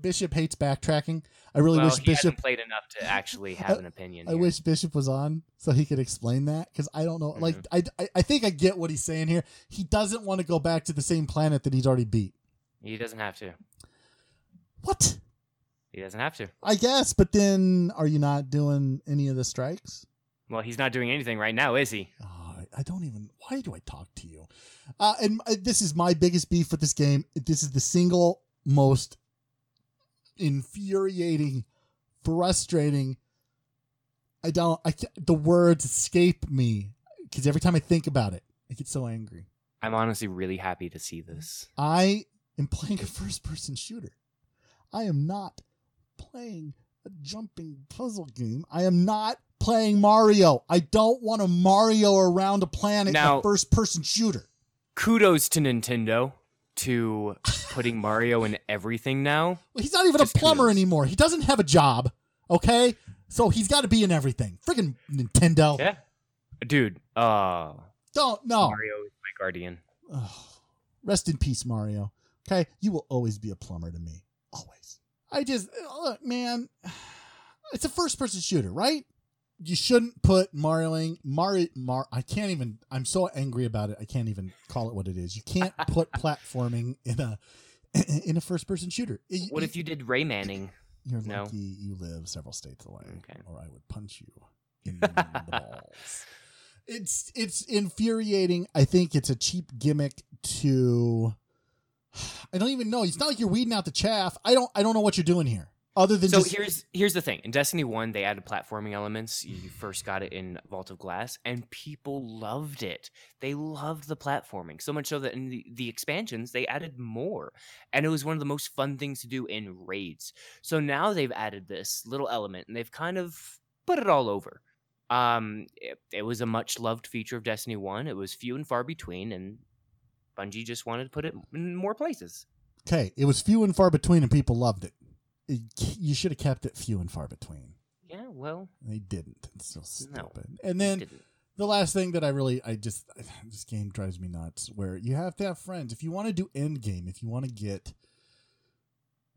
Bishop hates backtracking. I really well, wish he Bishop. hasn't played enough to actually have an opinion. I here. wish Bishop was on so he could explain that because I don't know. Like, Mhm. I, I, I think I get what he's saying here. He doesn't want to go back to the same planet that he's already beat. He doesn't have to. What? He doesn't have to. I guess, but then are you not doing any of the strikes? Well, he's not doing anything right now, is he? Oh, I- I don't even. Why do I talk to you? Uh, and uh, this is my biggest beef with this game. This is the single most infuriating, frustrating. I don't. I ca- the words escape me because every time I think about it, I get so angry. I'm honestly really happy to see this. I am playing a first-person shooter. I am not playing a jumping puzzle game. I am not playing Mario. I don't want a Mario around a planet in Now- a first-person shooter. Kudos to Nintendo to putting Mario in everything now. Well, he's not even Just a plumber kudos. anymore. He doesn't have a job. Okay, so he's got to be in everything. Friggin' Nintendo. Yeah. Dude, uh Don't no. Mario is my guardian. Ugh. Rest in peace, Mario. Okay, you will always be a plumber to me. Always. I just look, man. It's a first-person shooter, right? You shouldn't put Marioing Mario. Mar. I can't even. I'm so angry about it. I can't even call it what it is. You can't put platforming in a in a first-person shooter. It- What if you did Raymanning? You're No. lucky you live several states away, Okay. or I would punch you in the balls. It's it's infuriating. I think it's a cheap gimmick to. I don't even know. It's not like you're weeding out the chaff. I don't. I don't know what you're doing here. Other than So just here's here's the thing. In Destiny 1, they added platforming elements. You first got it in Vault of Glass, and people loved it. They loved the platforming. So much so that in the, the expansions, they added more. And it was one of the most fun things to do in raids. So now they've added this little element and they've kind of put it all over. Um it, it was a much loved feature of Destiny 1. It was few and far between, and Bungie just wanted to put it in more places. okay. It was few and far between, and people loved it. You should have kept it few and far between. Yeah, well, They didn't. It's so No, stupid. and then the last thing that I really I just this game drives me nuts where you have to have friends. If you want to do end game, if you want to get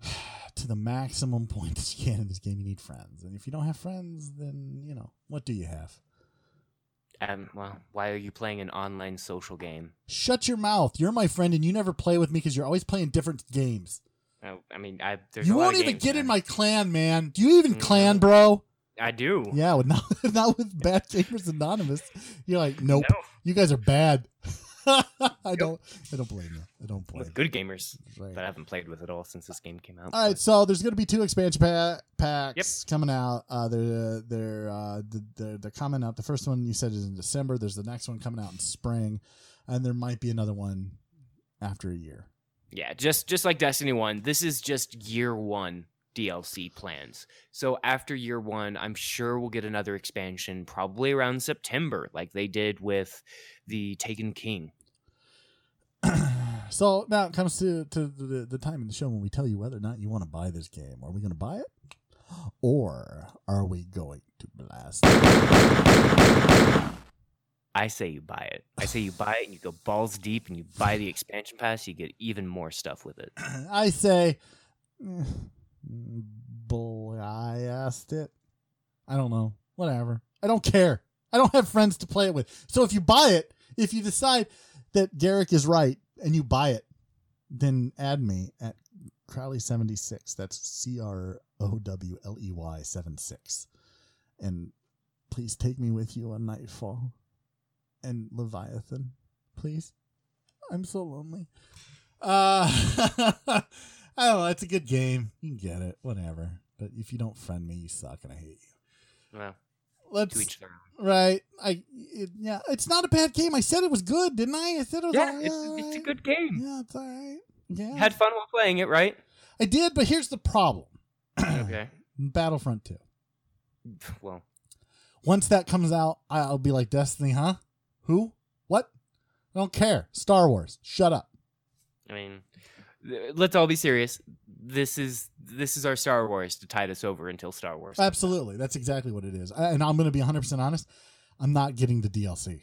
to the maximum point that you can in this game, you need friends. And if you don't have friends, then you know, what do you have? Um, well, why are you playing an online social game? Shut your mouth. You're my friend and you never play with me because you're always playing different games. Oh, I mean, I there's you a won't of even games get in my clan, man. Do you even Mm, clan, bro? I do. Yeah, with not, not with Bad Gamers Anonymous. You're like, nope. No, You guys are bad. I don't I don't blame you. I don't blame with good gamers Right. that I haven't played with at all since this game came out. All right, so there's going to be two expansion pa- packs coming out. Uh, they're they're, uh, they're they're coming out. The first one you said is in December. There's the next one coming out in spring, and there might be another one after a year. Yeah, just just like Destiny One, this is just year one DLC plans. So after year one, I'm sure we'll get another expansion, probably around September, like they did with the Taken King. so now it comes to to the, the time in the show when we tell you whether or not you want to buy this game. Are we going to buy it, or are we going to blast? I say you buy it. I say you buy it and you go balls deep and you buy the expansion pass. You get even more stuff with it. I say, boy, I asked it. I don't know. Whatever. I don't care. I don't have friends to play it with. So if you buy it, if you decide that Garrick is right and you buy it, then add me at Crowley76. That's C R O W L E Y 76. And please take me with you on Nightfall and Leviathan, please. I'm so lonely. Uh, I don't know. It's a good game. You can get it, whatever. But if you don't friend me, you suck, and I hate you. Well, Let's to each their own. right. I it, yeah. It's not a bad game. I said it was good, didn't I? I said it was. Yeah, it's, it's a good game. Yeah, it's all right. Yeah, Had fun while playing it, right? I did, but here's the problem. Okay. Battlefront 2. Well, Once that comes out, I'll be like Destiny, huh? Who? What? I don't care. Star Wars. Shut up. I mean, let's all be serious. this is this is our Star Wars to tide us over until Star Wars. Absolutely, that's exactly what it is. And I'm going to be 100 percent honest. I'm not getting the DLC.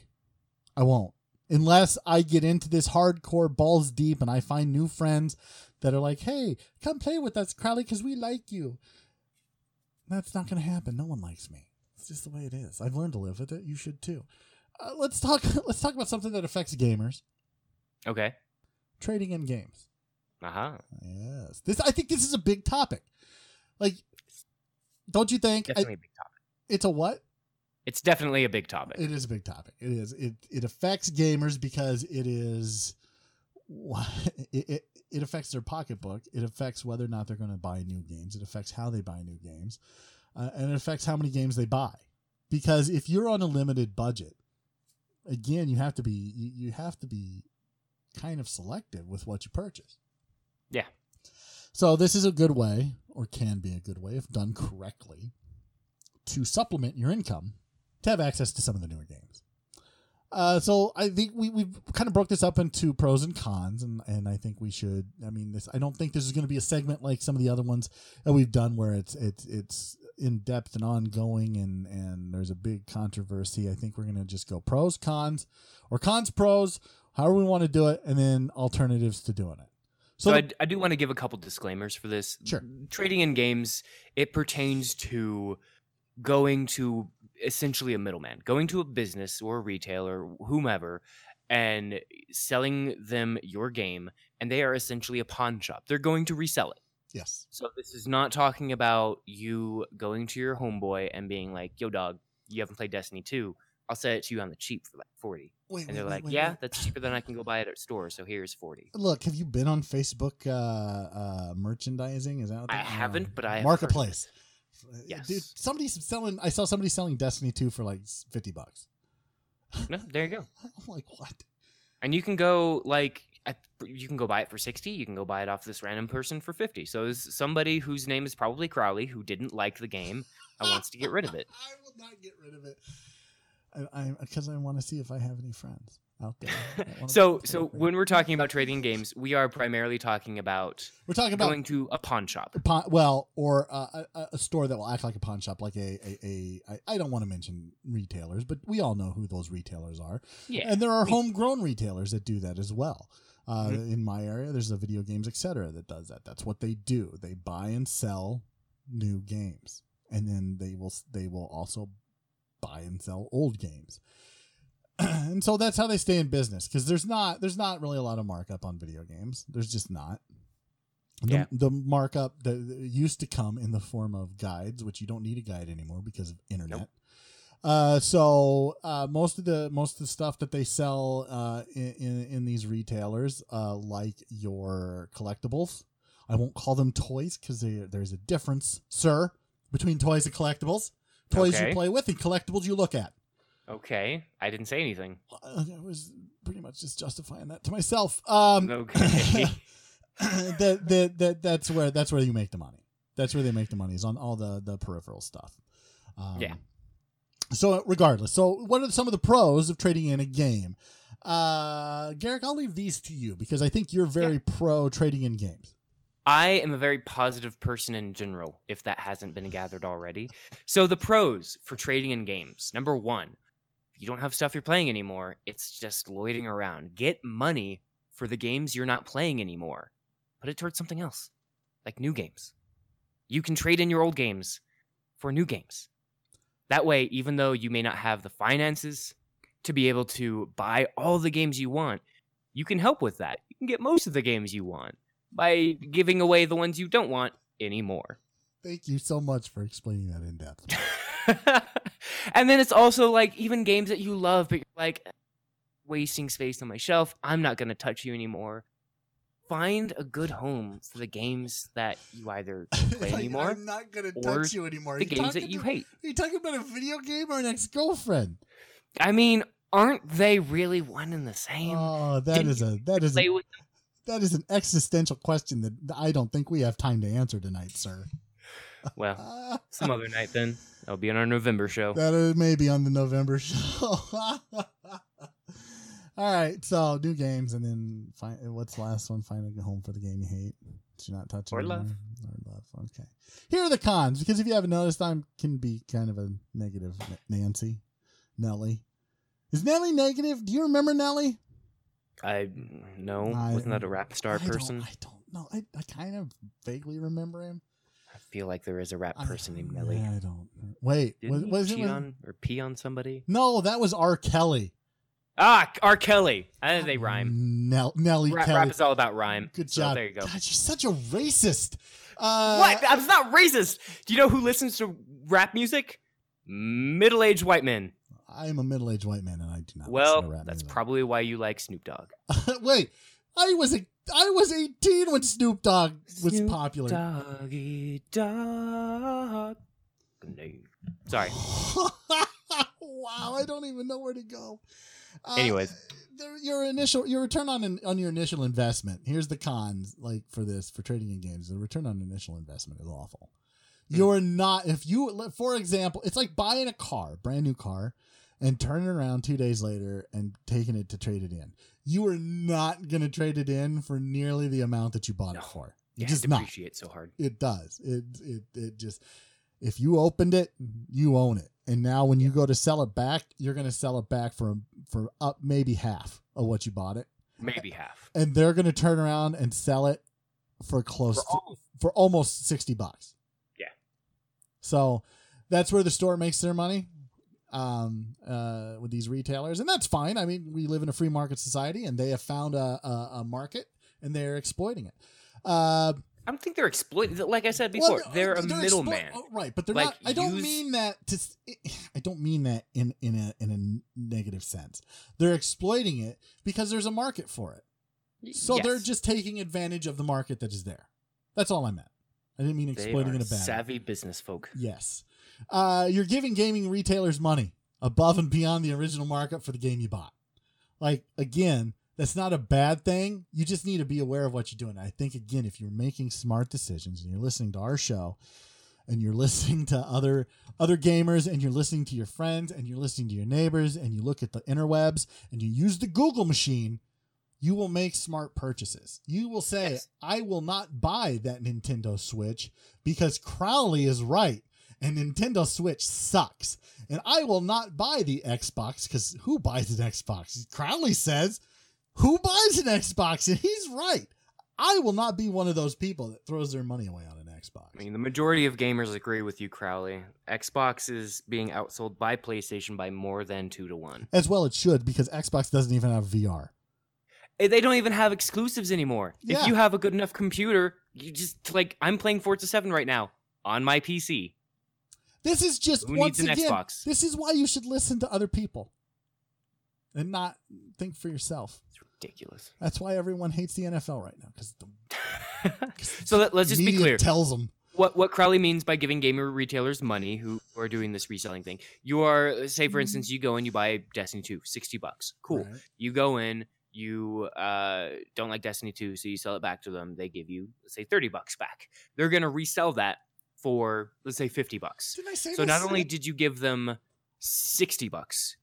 I won't unless I get into this hardcore balls deep and I find new friends that are like, "Hey, come play with us, Crowley, because we like you." That's not going to happen. No one likes me. It's just the way it is. I've learned to live with it. You should too. Uh, let's talk. Let's talk about something that affects gamers: Okay. trading in games. Uh huh. Yes, this. I think this is a big topic. Like, don't you think? Definitely a big topic. it's a what? It's definitely a big topic. It is a big topic. It is. It it affects gamers because it is. It, it, it affects their pocketbook. It affects whether or not they're going to buy new games. It affects how they buy new games, uh, and it affects how many games they buy. Because if you're on a limited budget, again, you have to be you, you have to be kind of selective with what you purchase. Yeah. So this is a good way, or can be a good way, if done correctly, to supplement your income to have access to some of the newer games. Uh, so I think we we've kind of broke this up into pros and cons, and and I think we should. I mean, this I don't think this is going to be a segment like some of the other ones that we've done where it's it's it's in depth and ongoing, and and there's a big controversy. I think we're going to just go pros, cons, or cons, pros, however we want to do it, and then alternatives to doing it. So, So, I, I do want to give a couple disclaimers for this. Sure. Trading in games, it pertains to going to essentially a middleman, going to a business or a retailer, whomever, and selling them your game, and they are essentially a pawn shop. They're going to resell it. Yes, So this is not talking about you going to your homeboy and being like, "Yo, dog, you haven't played Destiny 2. I'll sell it to you on the cheap for like 40." wait, And they're wait, like, wait, "Yeah, that's cheaper than I can go buy it at a store, so here's 40." Look, have you been on Facebook uh, uh, merchandising? Is that what I haven't, uh, but I have marketplace. Uh, Yes. dude, somebody's selling. I saw somebody selling Destiny two for like fifty bucks. No, there you go. I'm like, what? And you can go like I, you can go buy it for 60, you can go buy it off this random person for 50. So it's somebody whose name is probably Crowley who didn't like the game and wants to get rid of it. I will not get rid of it. I because I, want to see if I have any friends out there. So so when we're talking about trading games, we are primarily talking about we're talking about going to a pawn shop. pawn, well, or uh, a, a store that will act like a pawn shop, like a a, a I, I don't want to mention retailers, but we all know who those retailers are. Yeah. And there are we- homegrown retailers that do that as well. Uh, Mhm. In my area, there's a video games, etc., that does that. That's what they do. They buy and sell new games, and then they will they will also buy and sell old games. and so that's how they stay in business because there's not there's not really a lot of markup on video games. There's just not. The, Yeah. the markup that that used to come in the form of guides, which you don't need a guide anymore because of internet. Uh, so uh, most of the most of the stuff that they sell uh, in, in in these retailers, uh, like your collectibles, I won't call them toys because there's a difference, sir, between toys and collectibles. Toys Okay. you play with and collectibles you look at. Okay, I didn't say anything. Uh, I was pretty much just justifying that to myself. Um, Okay. that, that that that's where that's where you make the money. That's where they make the money is on all the the peripheral stuff. Um, Yeah. So regardless, so what are some of the pros of trading in a game? Uh, Garrick, I'll leave these to you because I think you're very pro trading in games. I am a very positive person in general, if that hasn't been gathered already. So, the pros for trading in games number one, if you don't have stuff you're playing anymore, it's just loitering around. Get money for the games you're not playing anymore, put it towards something else, like new games. You can trade in your old games for new games. That way, even though you may not have the finances to be able to buy all the games you want, you can help with that. You can get most of the games you want by giving away the ones you don't want anymore. Thank you so much for explaining that in depth. and then it's also like even games that you love, but you're like wasting space on my shelf. I'm not going to touch you anymore. Find a good home for the games that you either play Like, anymore, I'm not gonna or touch you anymore. the Are games that you about- hate. Are you talking about a video game or an ex-girlfriend? I mean, aren't they really one and the same? Oh, that Didn't is a that is a, that is an existential question that I don't think we have time to answer tonight, sir. well, some other night then. That'll be on our November show. that uh, is maybe on the November show. All right, so new games, and then find what's the last one? Find a home for the game you hate. She's not touching Or her. love. Or love. Okay. Here are the cons because if you haven't noticed, I'm can be kind of a negative Nancy, Nelly. Is Nelly negative? Do you remember Nelly? I no, I- wasn't that a rap star I person? Don't, I don't know. I, I kind of vaguely remember him. I feel like there is a rap I- person named Nelly. I don't. Wait, Didn't was, he was it? was- on or pee on somebody? no, that was R. Kelly. Ah, R. Kelly. I think they rhyme. Nell, Nelly Rap, Kelly. rap is all about rhyme. Good So job. there you go. God, you're such a racist. Uh, what? That's not racist. Do you know who listens to rap music? Middle-aged white men. I am a middle-aged white man, and I do not. Well, listen to rap that's music. probably why you like Snoop Dogg. Wait, I was a, I was 18 when Snoop Dogg was Snoop popular. Doggy Dog. Sorry. wow, I don't even know where to go. Uh, Anyways, your initial your return on on your initial investment. Here's the cons, like for this for trading in games. The return on initial investment is awful. Hmm. You're not if you for example, it's like buying a car, brand new car, and turning around two days later and taking it to trade it in. You are not gonna trade it in for nearly the amount that you bought No. it for. yeah, just not. depreciate so hard. It does. It it it just if you opened it, you own it. And now when you go to sell it back, you're going to sell it back for for up maybe half of what you bought it. Maybe half. And they're going to turn around and sell it for close For to, almost- for almost 60 bucks. Yeah. So that's where the store makes their money um, uh, with these retailers. And that's fine. I mean, we live in a free market society and they have found a, a, a market and they're exploiting it. Uh, I don't think they're exploiting. Like I said well, before, they're a explo- middleman. oh, right? But they're Like, not. I don't use- mean that to. s- I don't mean that in in a in a negative sense. They're exploiting it because there's a market for it. So they're just taking advantage of the market that is there. That's all I meant. I didn't mean exploiting in a bad. savvy business folk. Yes. Uh, you're giving gaming retailers money above and beyond the original markup for the game you bought. Like, again, that's not a bad thing. You just need to be aware of what you're doing. I think, again, if you're making smart decisions and you're listening to our show and you're listening to other other gamers and you're listening to your friends and you're listening to your neighbors and you look at the interwebs and you use the Google machine, you will make smart purchases. You will say, Yes. I will not buy that Nintendo Switch because Crowley is right and Nintendo Switch sucks. And I will not buy the Xbox because who buys an Xbox? Crowley says, Who buys an Xbox? And he's right. I will not be one of those people that throws their money away on an Xbox. I mean, the majority of gamers agree with you, Crowley. Xbox is being outsold by PlayStation by more than two to one. As well, it should because Xbox doesn't even have VR. Eh, They don't even have exclusives anymore. Yeah. If you have a good enough computer, you just like I'm playing Forza 7 right now on my PC. This is just Who once again. Xbox? This is why you should listen to other people and not think for yourself. Ridiculous. That's why everyone hates the NFL right now because so let, us just be clear. tells them. what what Crowley means by giving gamer retailers money who are doing this reselling thing. You are say for instance you go and you buy Destiny 2, 60 bucks. Cool. Right. You go in, you uh, don't like Destiny 2, so you sell it back to them. They give you let's say 30 bucks back. They're going to resell that for let's say 50 bucks. Didn't I say So not only did you give them 60 bucks,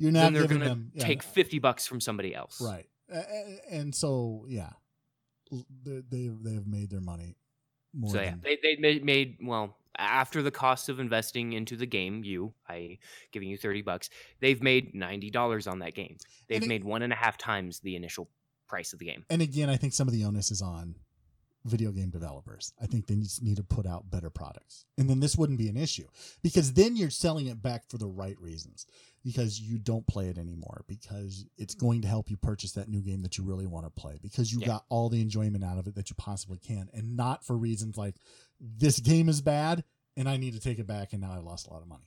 you're then not they're going to yeah, take 50 bucks from somebody else. right, and so yeah, they they have made their money more. So yeah, they they made, made well after the cost of investing into the game, you, I giving you thirty bucks, they've made ninety dollars on that game. They've it- made one and a half times the initial price of the game. and again, I think some of the onus is on video game developers. I think they need to put out better products. And then this wouldn't be an issue because then you're selling it back for the right reasons because you don't play it anymore because it's going to help you purchase that new game that you really want to play because you Yeah. got all the enjoyment out of it that you possibly can and not for reasons like this game is bad and I need to take it back and now I lost a lot of money.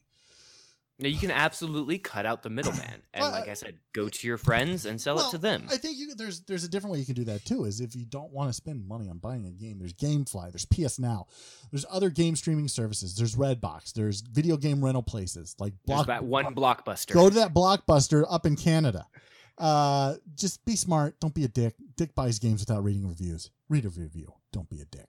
Now you can absolutely cut out the middleman, and Well, like I said, go to your friends and sell Well, it to them. I think you, there's there's a different way you can do that too. Is if you don't want to spend money on buying a game, there's GameFly, there's PS Now, there's other game streaming services, there's Redbox, there's video game rental places like There's Block. that one blockbuster. Go to that Blockbuster up in Canada. Uh, just be smart. Don't be a dick. Dick buys games without reading reviews. Read a review. Don't be a dick.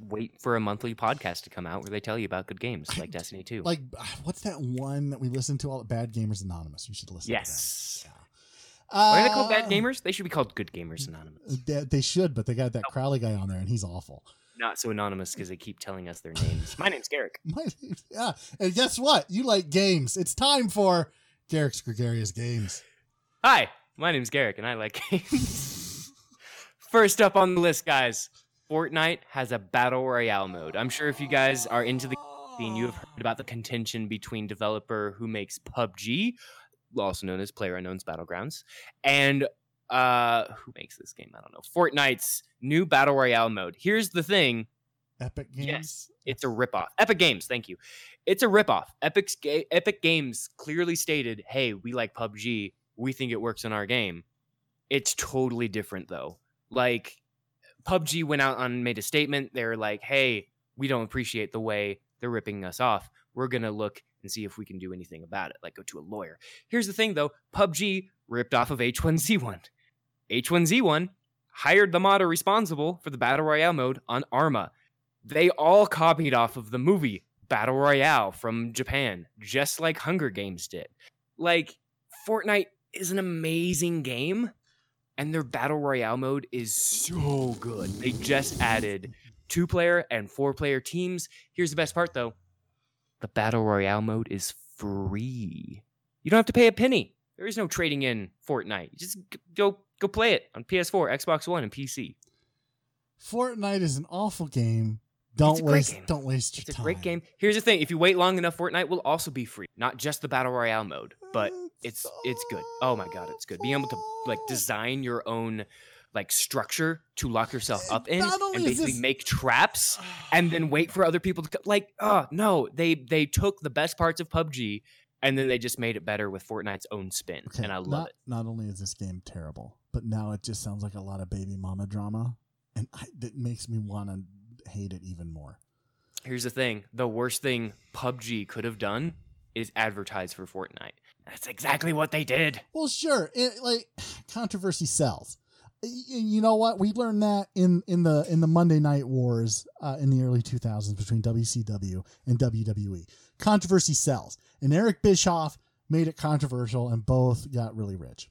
Wait for a monthly podcast to come out where they tell you about good games like Destiny 2. Like, ah, what's that one that we listen to? All Bad Gamers Anonymous. You should listen. Yes. To that. Why are they called bad Uh, gamers? They should be called good gamers anonymous. They, they should, but they got that Oh. Crowley guy on there, and he's awful. Not so anonymous because they keep telling us their names. My name's Garrick. My, yeah, and guess what? You like games. It's time for Garrick's Gregarious Games. Hi, my name's Garrick, and I like games. First up on the list, guys, Fortnite has a battle royale mode. I'm sure if you guys are into the scene, you have heard about the contention between developer who makes PUBG, also known as PlayerUnknown's Battlegrounds, and uh, who makes this game? I don't know. Fortnite's new battle royale mode. Here's the thing: Epic Games. Yes. it's a ripoff. Epic Games, thank you. It's a ripoff. Epic's ga- Epic Games clearly stated, "Hey, we like PUBG. We think it works in our game." It's totally different though. Like PUBG went out and made a statement. They're like, "Hey, we don't appreciate the way they're ripping us off. We're gonna look and see if we can do anything about it. Like go to a lawyer." Here's the thing though: PUBG ripped off of H1Z1. H1Z1 hired the modder responsible for the battle royale mode on Arma they all copied off of the movie Battle Royale from Japan, just like Hunger Games did. Like, Fortnite is an amazing game, and their Battle Royale mode is so good. They just added two player and four player teams. Here's the best part though the Battle Royale mode is free. You don't have to pay a penny. There is no trading in Fortnite. You just go go play it on PS4, Xbox One, and PC. Fortnite is an awful game. Don't waste. game. Don't waste your It's a time. great game. Here's the thing: if you wait long enough, Fortnite will also be free. Not just the battle royale mode, but uh, it's it's good. Oh my god, it's good. Being able to like design your own like structure to lock yourself up in and basically this- make traps and then wait for other people to co- like oh no they they took the best parts of PUBG and then they just made it better with Fortnite's own spin Okay, and I love not, it. Not only is this game terrible, but now it just sounds like a lot of baby mama drama, and I, it makes me want to hate it even more. Here's the thing: the worst thing PUBG could have done is advertise for Fortnite. That's exactly what they did. Well, sure, it, like controversy sells. You know what? We learned that in in the in the Monday Night Wars uh, in the early 2000s between WCW and WWE. Controversy sells, and Eric Bischoff made it controversial, and both got really rich.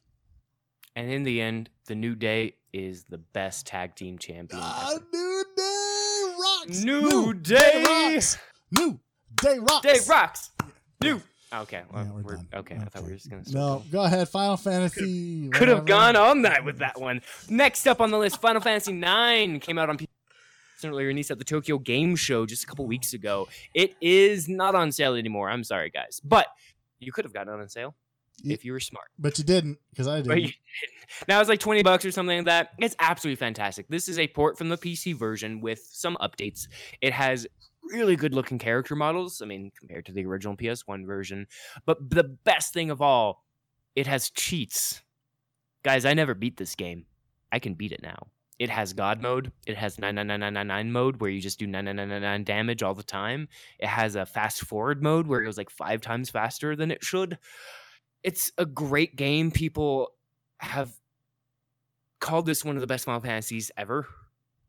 And in the end, the New Day is the best tag team champion ever. New Day rocks. New Day! rocks. New Day rocks. Day rocks. New. Okay. Well, Yeah, we're we're done. okay. I thought we were just gonna. No, go ahead. Final Fantasy. Could have gone all night with that one. Next up on the list, Final Fantasy IX came out on PC recently released at the Tokyo Game Show just a couple weeks ago. It is not on sale anymore. I'm sorry, guys, but you could have gotten it on sale if you were smart. But you didn't, because I didn't. you didn't. Now it's like 20 bucks or something like that. It's absolutely fantastic. This is a port from the PC version with some updates. It has really good looking character models. I mean, compared to the original PS1 version. But the best thing of all, it has cheats. Guys, I never beat this game. I can beat it now. It has God mode. It has 99999 mode where you just do 9999 damage all the time. It has a fast forward mode where it goes like five times faster than it should. It's a great game. People have called this one of the best Final Fantasies ever.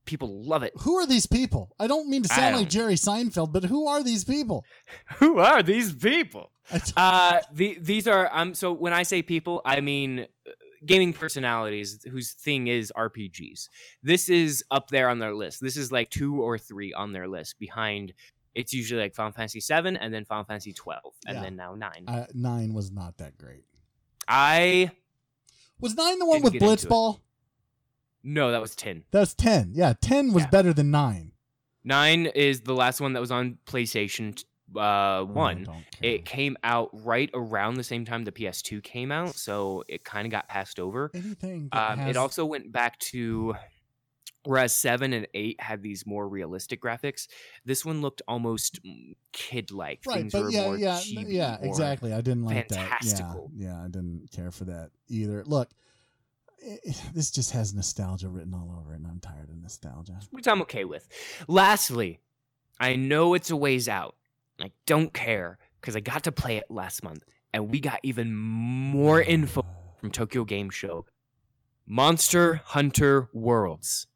People love it. Who are these people? I don't mean to sound like Jerry Seinfeld, but who are these people? Who are these people? Uh, the, these are um. So when I say people, I mean uh, gaming personalities whose thing is RPGs. This is up there on their list. This is like two or three on their list behind. It's usually like Final Fantasy seven and then Final Fantasy twelve and Yeah. then now nine. uh, nine was not that great. I Was nine the one with. Blitzball? No, that was ten. That's ten. Yeah, ten was Yeah. better than nine. Nine is the last one that was on PlayStation uh, one. don't. It came out right around the same time the PS2 came out, so it kind of got passed over. Anything. That Um, has, it also went back to whereas seven and eight had these more realistic graphics. This one looked almost kid like. right, Things but were yeah, more yeah, yeah, exactly. I didn't like that. Yeah, yeah, I didn't care for that either. Look, i i- this just has nostalgia written all over it, and I'm tired of nostalgia. which I'm okay with. Lastly, I know it's a ways out. I don't care because I got to play it last month, and we got even more info from Tokyo Game Show. Monster Hunter Worlds.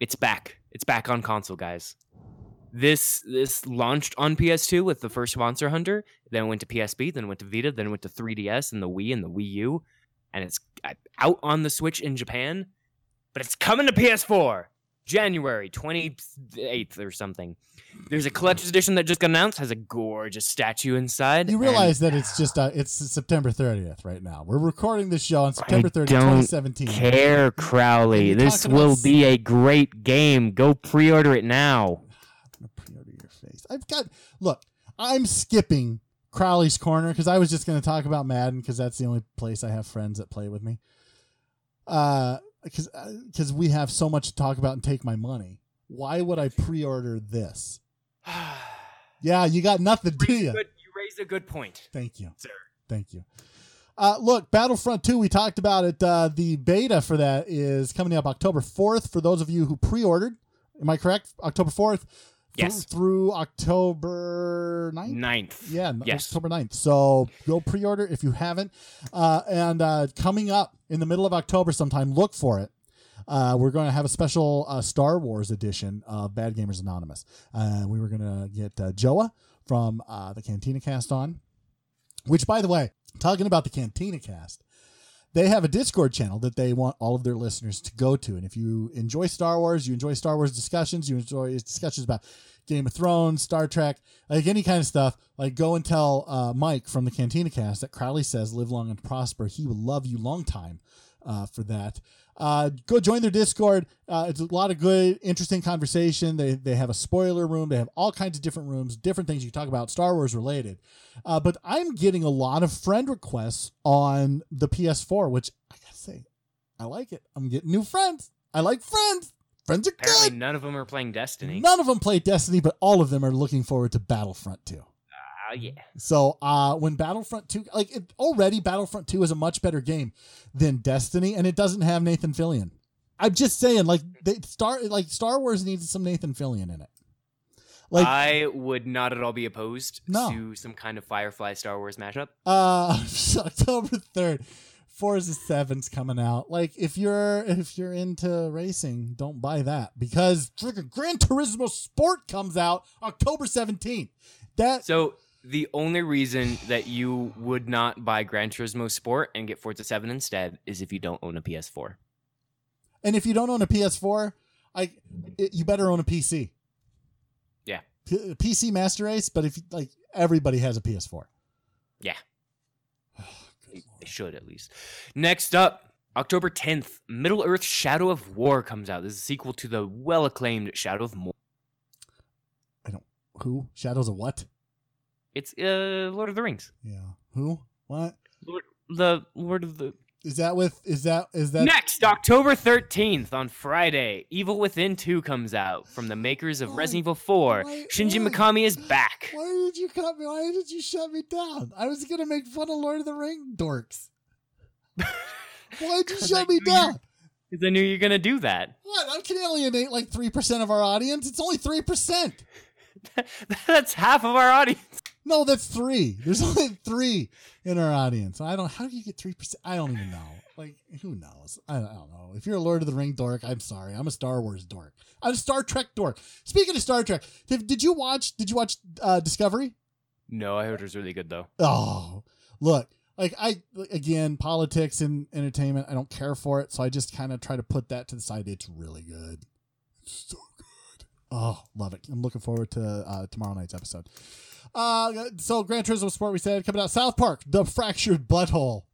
It's back. It's back on console, guys. This this launched on PS2 with the first Monster Hunter, then went to PSP, then went to Vita, then went to 3DS and the Wii and the Wii U. and it's uh, out on the Switch in Japan, but it's coming to PS4 January 28th or something. There's a collector's edition that just got announced, has a gorgeous statue inside. You and realize that it's just uh, it's September 30th right now. We're recording this show on September 30th, don't 2017. care, Crowley. This talking about will be a great game. Go pre-order it now. I'm gonna pre-order your face. I've got look. I'm skipping Crowley's corner because I was just going to talk about Madden because that's the only place I have friends that play with me. Uh, because because we have so much to talk about and take my money. Why would I pre-order this? Yeah, you got nothing, do you? good- you raised a good point, Thank you. sir. Thank you. Uh, look, Battlefront 2, we talked about it. Uh, the beta for that is coming up October 4th for those of you who pre ordered. Am I correct? October 4th? Yes. through October 9th? Ninth. Yeah, Yes. October 9th. So go pre order if you haven't. Uh, and uh, coming up in the middle of October sometime, look for it. Uh, we're going to have a special uh, Star Wars edition of Bad Gamers Anonymous. Uh, we were going to get uh, Joa from uh, the Cantina Cast on, which, by the way, talking about the Cantina Cast, they have a Discord channel that they want all of their listeners to go to. And if you enjoy Star Wars, you enjoy Star Wars discussions, you enjoy discussions about Game of Thrones, Star Trek, like any kind of stuff, like go and tell uh, Mike from the Cantina Cast that Crowley says live long and prosper. He will love you long time uh, for that. Uh, go join their Discord. Uh, it's a lot of good, interesting conversation. They they have a spoiler room. They have all kinds of different rooms, different things you can talk about Star Wars related. Uh, but I'm getting a lot of friend requests on the PS4, which I gotta say, I like it. I'm getting new friends. I like friends. Friends are Apparently, good. none of them are playing Destiny. None of them play Destiny, but all of them are looking forward to Battlefront 2. Oh yeah. So uh, when Battlefront 2, like it, already Battlefront 2 is a much better game than Destiny, and it doesn't have Nathan Fillion. I'm just saying, like they Star like Star Wars needs some Nathan Fillion in it. Like I would not at all be opposed No. to some kind of Firefly Star Wars mashup. uh October 3rd, Forza 7's coming out. Like if you're if you're into racing, don't buy that because freaking Gran Turismo Sport comes out October 17th. That So the only reason that you would not buy Gran Turismo Sport and get Forza 7 instead is if you don't own a PS4. And if you don't own a PS4, I it, you better own a PC. Yeah. P- PC Master Race, but if like everybody has a PS4. Yeah. They should at least. Next up, October 10th, Middle Earth Shadow of War comes out. This is a sequel to the well acclaimed Shadow of War. I don't. Who? Shadows of what? It's uh, Lord of the Rings. Yeah. Who? What? Lord, the Lord of the. Is that with is that is that Next, October 13th on Friday, Evil Within 2 comes out from the makers of Why- Resident Evil 4. why- Shinji why? Mikami is back. Why did you cut me? Why did you shut me down? I was gonna make fun of Lord of the Ring dorks. Why'd you shut I me down? Because I knew you were going to do that. What? I can alienate like three percent of our audience. It's only three percent. That's half of our audience. No, that's three. There's only three in our audience. I don't. How do you get three percent? I don't even know. Like, who knows? I, I don't know. If you're a Lord of the Ring dork, I'm sorry. I'm a Star Wars dork. I'm a Star Trek dork. Speaking of Star Trek, did, did you watch? Did you watch uh, Discovery? No, I heard it was really good, though. Oh, look. Like I again, politics and entertainment. I don't care for it, so I just kind of try to put that to the side. It's really good. It's so good. Oh, love it. I'm looking forward to uh, tomorrow night's episode. Uh, so Gran Turismo Sport, we said coming out. South Park, The Fractured But Whole.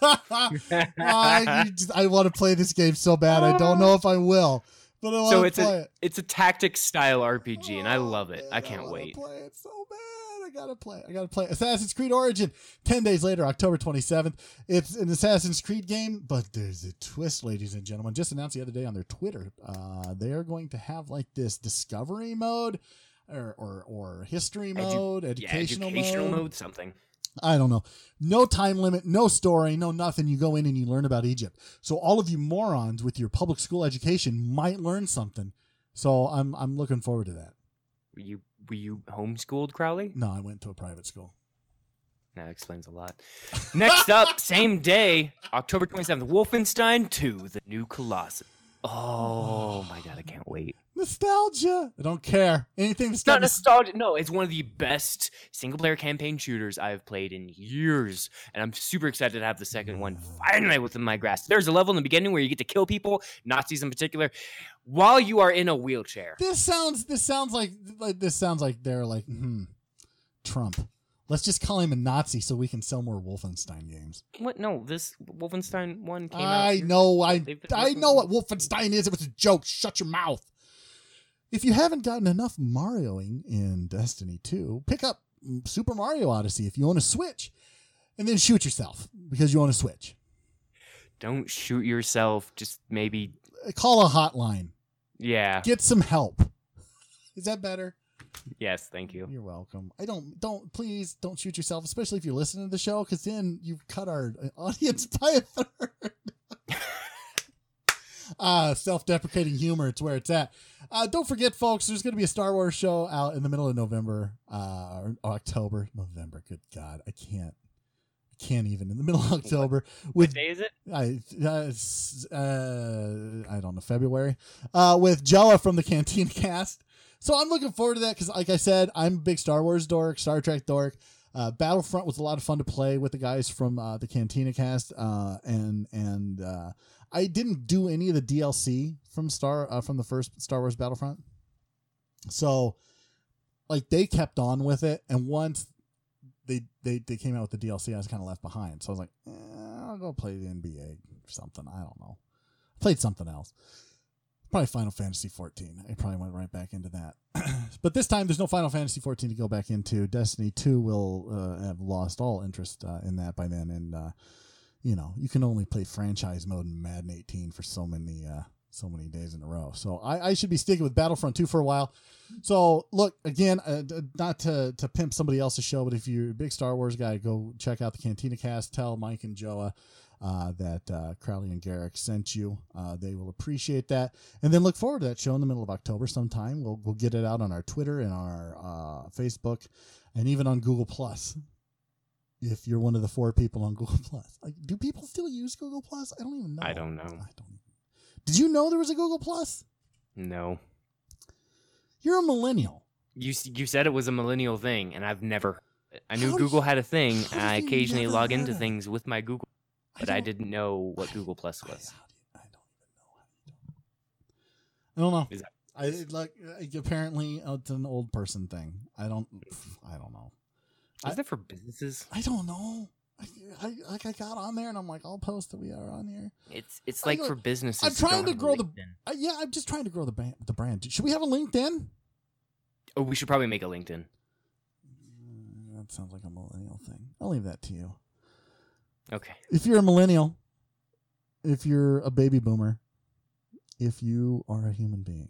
I, I want to play this game so bad. I don't know if I will, but I want so to it's play a it. it's a tactics style RPG, and I love it. I can't wanna wait. Play it so bad. I gotta play. it. I gotta play. Assassin's Creed Origin. Ten days later, October twenty seventh. It's an Assassin's Creed game, but there's a twist, ladies and gentlemen. Just announced the other day on their Twitter, uh, they are going to have like this discovery mode. Or, or, or history Edu- mode, Yeah, educational, educational mode. mode, something. I don't know. No time limit, no story, no nothing. You go in and you learn about Egypt. So all of you morons with your public school education might learn something. So I'm I'm looking forward to that. Were you were you homeschooled, Crowley? No, I went to a private school. That explains a lot. Next up, same day, October twenty seventh, Wolfenstein Two: The New Colossus. Oh my god, I can't wait. Nostalgia. I don't care. Anything that's It's not nostalgia. No, it's one of the best single player campaign shooters I've played in years. And I'm super excited to have the second one finally within my grasp. There's a level in the beginning where you get to kill people, Nazis in particular, while you are in a wheelchair. This sounds. This sounds like. like this sounds like they're like, hmm, Trump. Let's just call him a Nazi so we can sell more Wolfenstein games. What? No, this Wolfenstein one came out. I years- know. I I know what Wolfenstein is. It was a joke. Shut your mouth. If you haven't gotten enough Marioing in Destiny 2, pick up Super Mario Odyssey if you own a Switch, and then shoot yourself because you own a Switch. Don't shoot yourself. Just maybe. Call a hotline. Yeah. Get some help. Is that better? Yes. Thank you. You're welcome. I don't don't please don't shoot yourself, especially if you're listening to the show, because then you've cut our uh, audience by a third. uh self-deprecating humor, it's where it's at. Uh, don't forget, folks, there's going to be a Star Wars show out in the middle of November, uh, or October, November. Good God, I can't, I can't even in the middle of October What with day is it? I uh, uh, I don't know February uh, with Jella from the Cantina Cast. So I'm looking forward to that because, like I said, I'm a big Star Wars dork, Star Trek dork. Uh, Battlefront was a lot of fun to play with the guys from uh, the Cantina Cast, uh, and and uh, I didn't do any of the DLC from Star uh, from the first Star Wars Battlefront. So, like they kept on with it, and once they they they came out with the DLC, I was kind of left behind. So I was like, eh, I'll go play the NBA or something. I don't know. Played something else. Probably Final Fantasy 14. I probably went right back into that. but this time, there's no Final Fantasy 14 to go back into. Destiny 2 will uh, have lost all interest uh, in that by then, and uh, you know you can only play franchise mode in Madden 18 for so many uh, so many days in a row. So I, I should be sticking with Battlefront 2 for a while. So look again, uh, not to to pimp somebody else's show, but if you're a big Star Wars guy, go check out the Cantina Cast. Tell Mike and Joa uh, that uh, Crowley and Garrick sent you. Uh, they will appreciate that, and then look forward to that show in the middle of October sometime. We'll we'll get it out on our Twitter and our uh, Facebook, and even on Google Plus. If you're one of the four people on Google Plus, like, do people still use Google Plus? I don't even know. I don't know. I don't. Did you know there was a Google Plus? No. You're a millennial. You you said it was a millennial thing, and I've never. I knew Google did- had a thing, and I occasionally log into it? things with my Google, but I, don't- didn't know what I- Google Plus was. do I don't even know how you don't. I don't know. That- I like apparently uh, it's an old person thing. I don't. I don't know. Is I- that for businesses? I don't know. I, I like I got on there and I'm like I'll post that we are on here. It's it's I like for businesses. I'm trying to grow the-. Uh, yeah, I'm just trying to grow the brand. The brand. Should we have a LinkedIn? Oh, we should probably make a LinkedIn. Mm, That sounds like a millennial thing. I'll leave that to you. Okay. if you're a millennial, if you're a baby boomer, if you are a human being,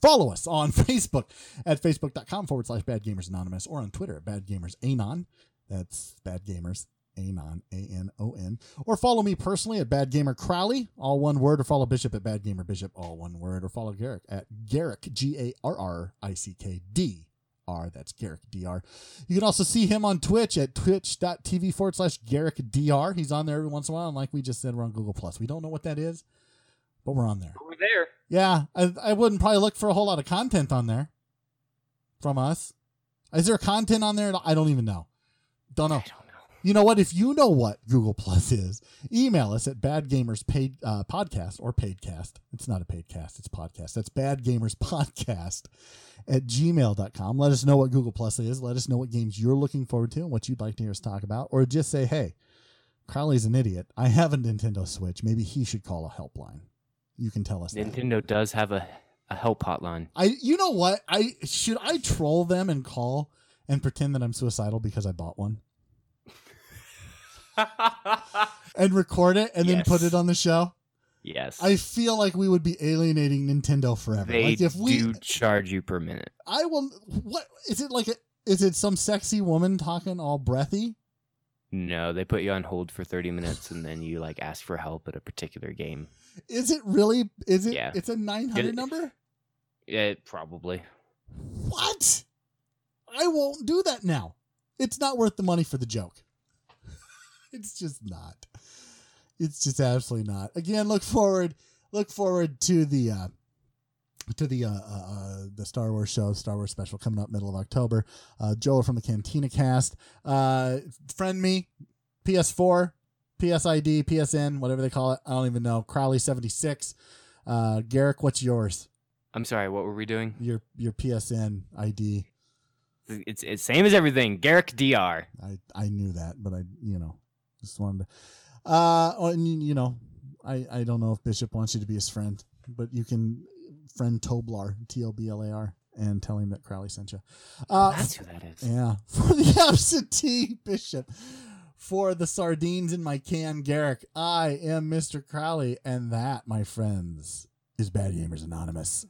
follow us on Facebook at facebook.com forward slash bad gamers anonymous or on Twitter at bad gamers anon. That's bad gamers anon a n o n. Or follow me personally at bad gamer Crowley, all one word, or follow Bishop at bad gamer Bishop, all one word, or follow Garrick at Garrick G A R R I C K D. R. That's Garrick Dr. You can also see him on Twitch at twitch.tv forward slash Garrick Dr. He's on there every once in a while, and like we just said, we're on Google Plus. We don't know what that is, but we're on there. Over there. Yeah, I, I wouldn't probably look for a whole lot of content on there from us. Is there content on there? I don't even know. Don't know. Don't know. You know what? If you know what Google Plus is, email us at Bad Gamers Paid uh, Podcast or Paidcast. It's not a paid cast, it's podcast. That's Bad Gamers Podcast at gmail.com. Let us know what Google Plus is. Let us know what games you're looking forward to and what you'd like to hear us talk about. Or just say, hey, Crowley's an idiot. I have a Nintendo Switch. Maybe he should call a helpline. You can tell us that. Nintendo does have a, a help hotline. I you know what? I should I troll them and call and pretend that I'm suicidal because I bought one and record it and then put it on the show. yes. I feel like we would be alienating Nintendo forever. they like if we do charge you per minute. I will what is it like a, is it some sexy woman talking all breathy? No, they put you on hold for 30 minutes and then you like ask for help at a particular game. Is it really is it Yeah. it's a 900 It- number? Yeah, probably. What? I won't do that now. It's not worth the money for the joke. it's just not. It's just absolutely not. Again, look forward. look forward to the uh, to the uh, uh, uh, the Star Wars show, Star Wars special coming up middle of October. Uh, Joel from the Cantina Cast, uh, friend me, PS4, PSID, PSN, whatever they call it. I don't even know. Crowley seventy six. Uh, Garrick, what's yours? I'm sorry, what were we doing? Your your PSN ID. It's it's same as everything. Garrick Dr. I I knew that, but I you know just wanted to, uh, and you know, I I don't know if Bishop wants you to be his friend, but you can friend Toblar T O B L A R and tell him that Crowley sent you. Uh, That's who that is. Yeah, for the absentee bishop. For the sardines in my can, Garrick, I am Mr. Crowley, and that, my friends, is Bad Gamers Anonymous.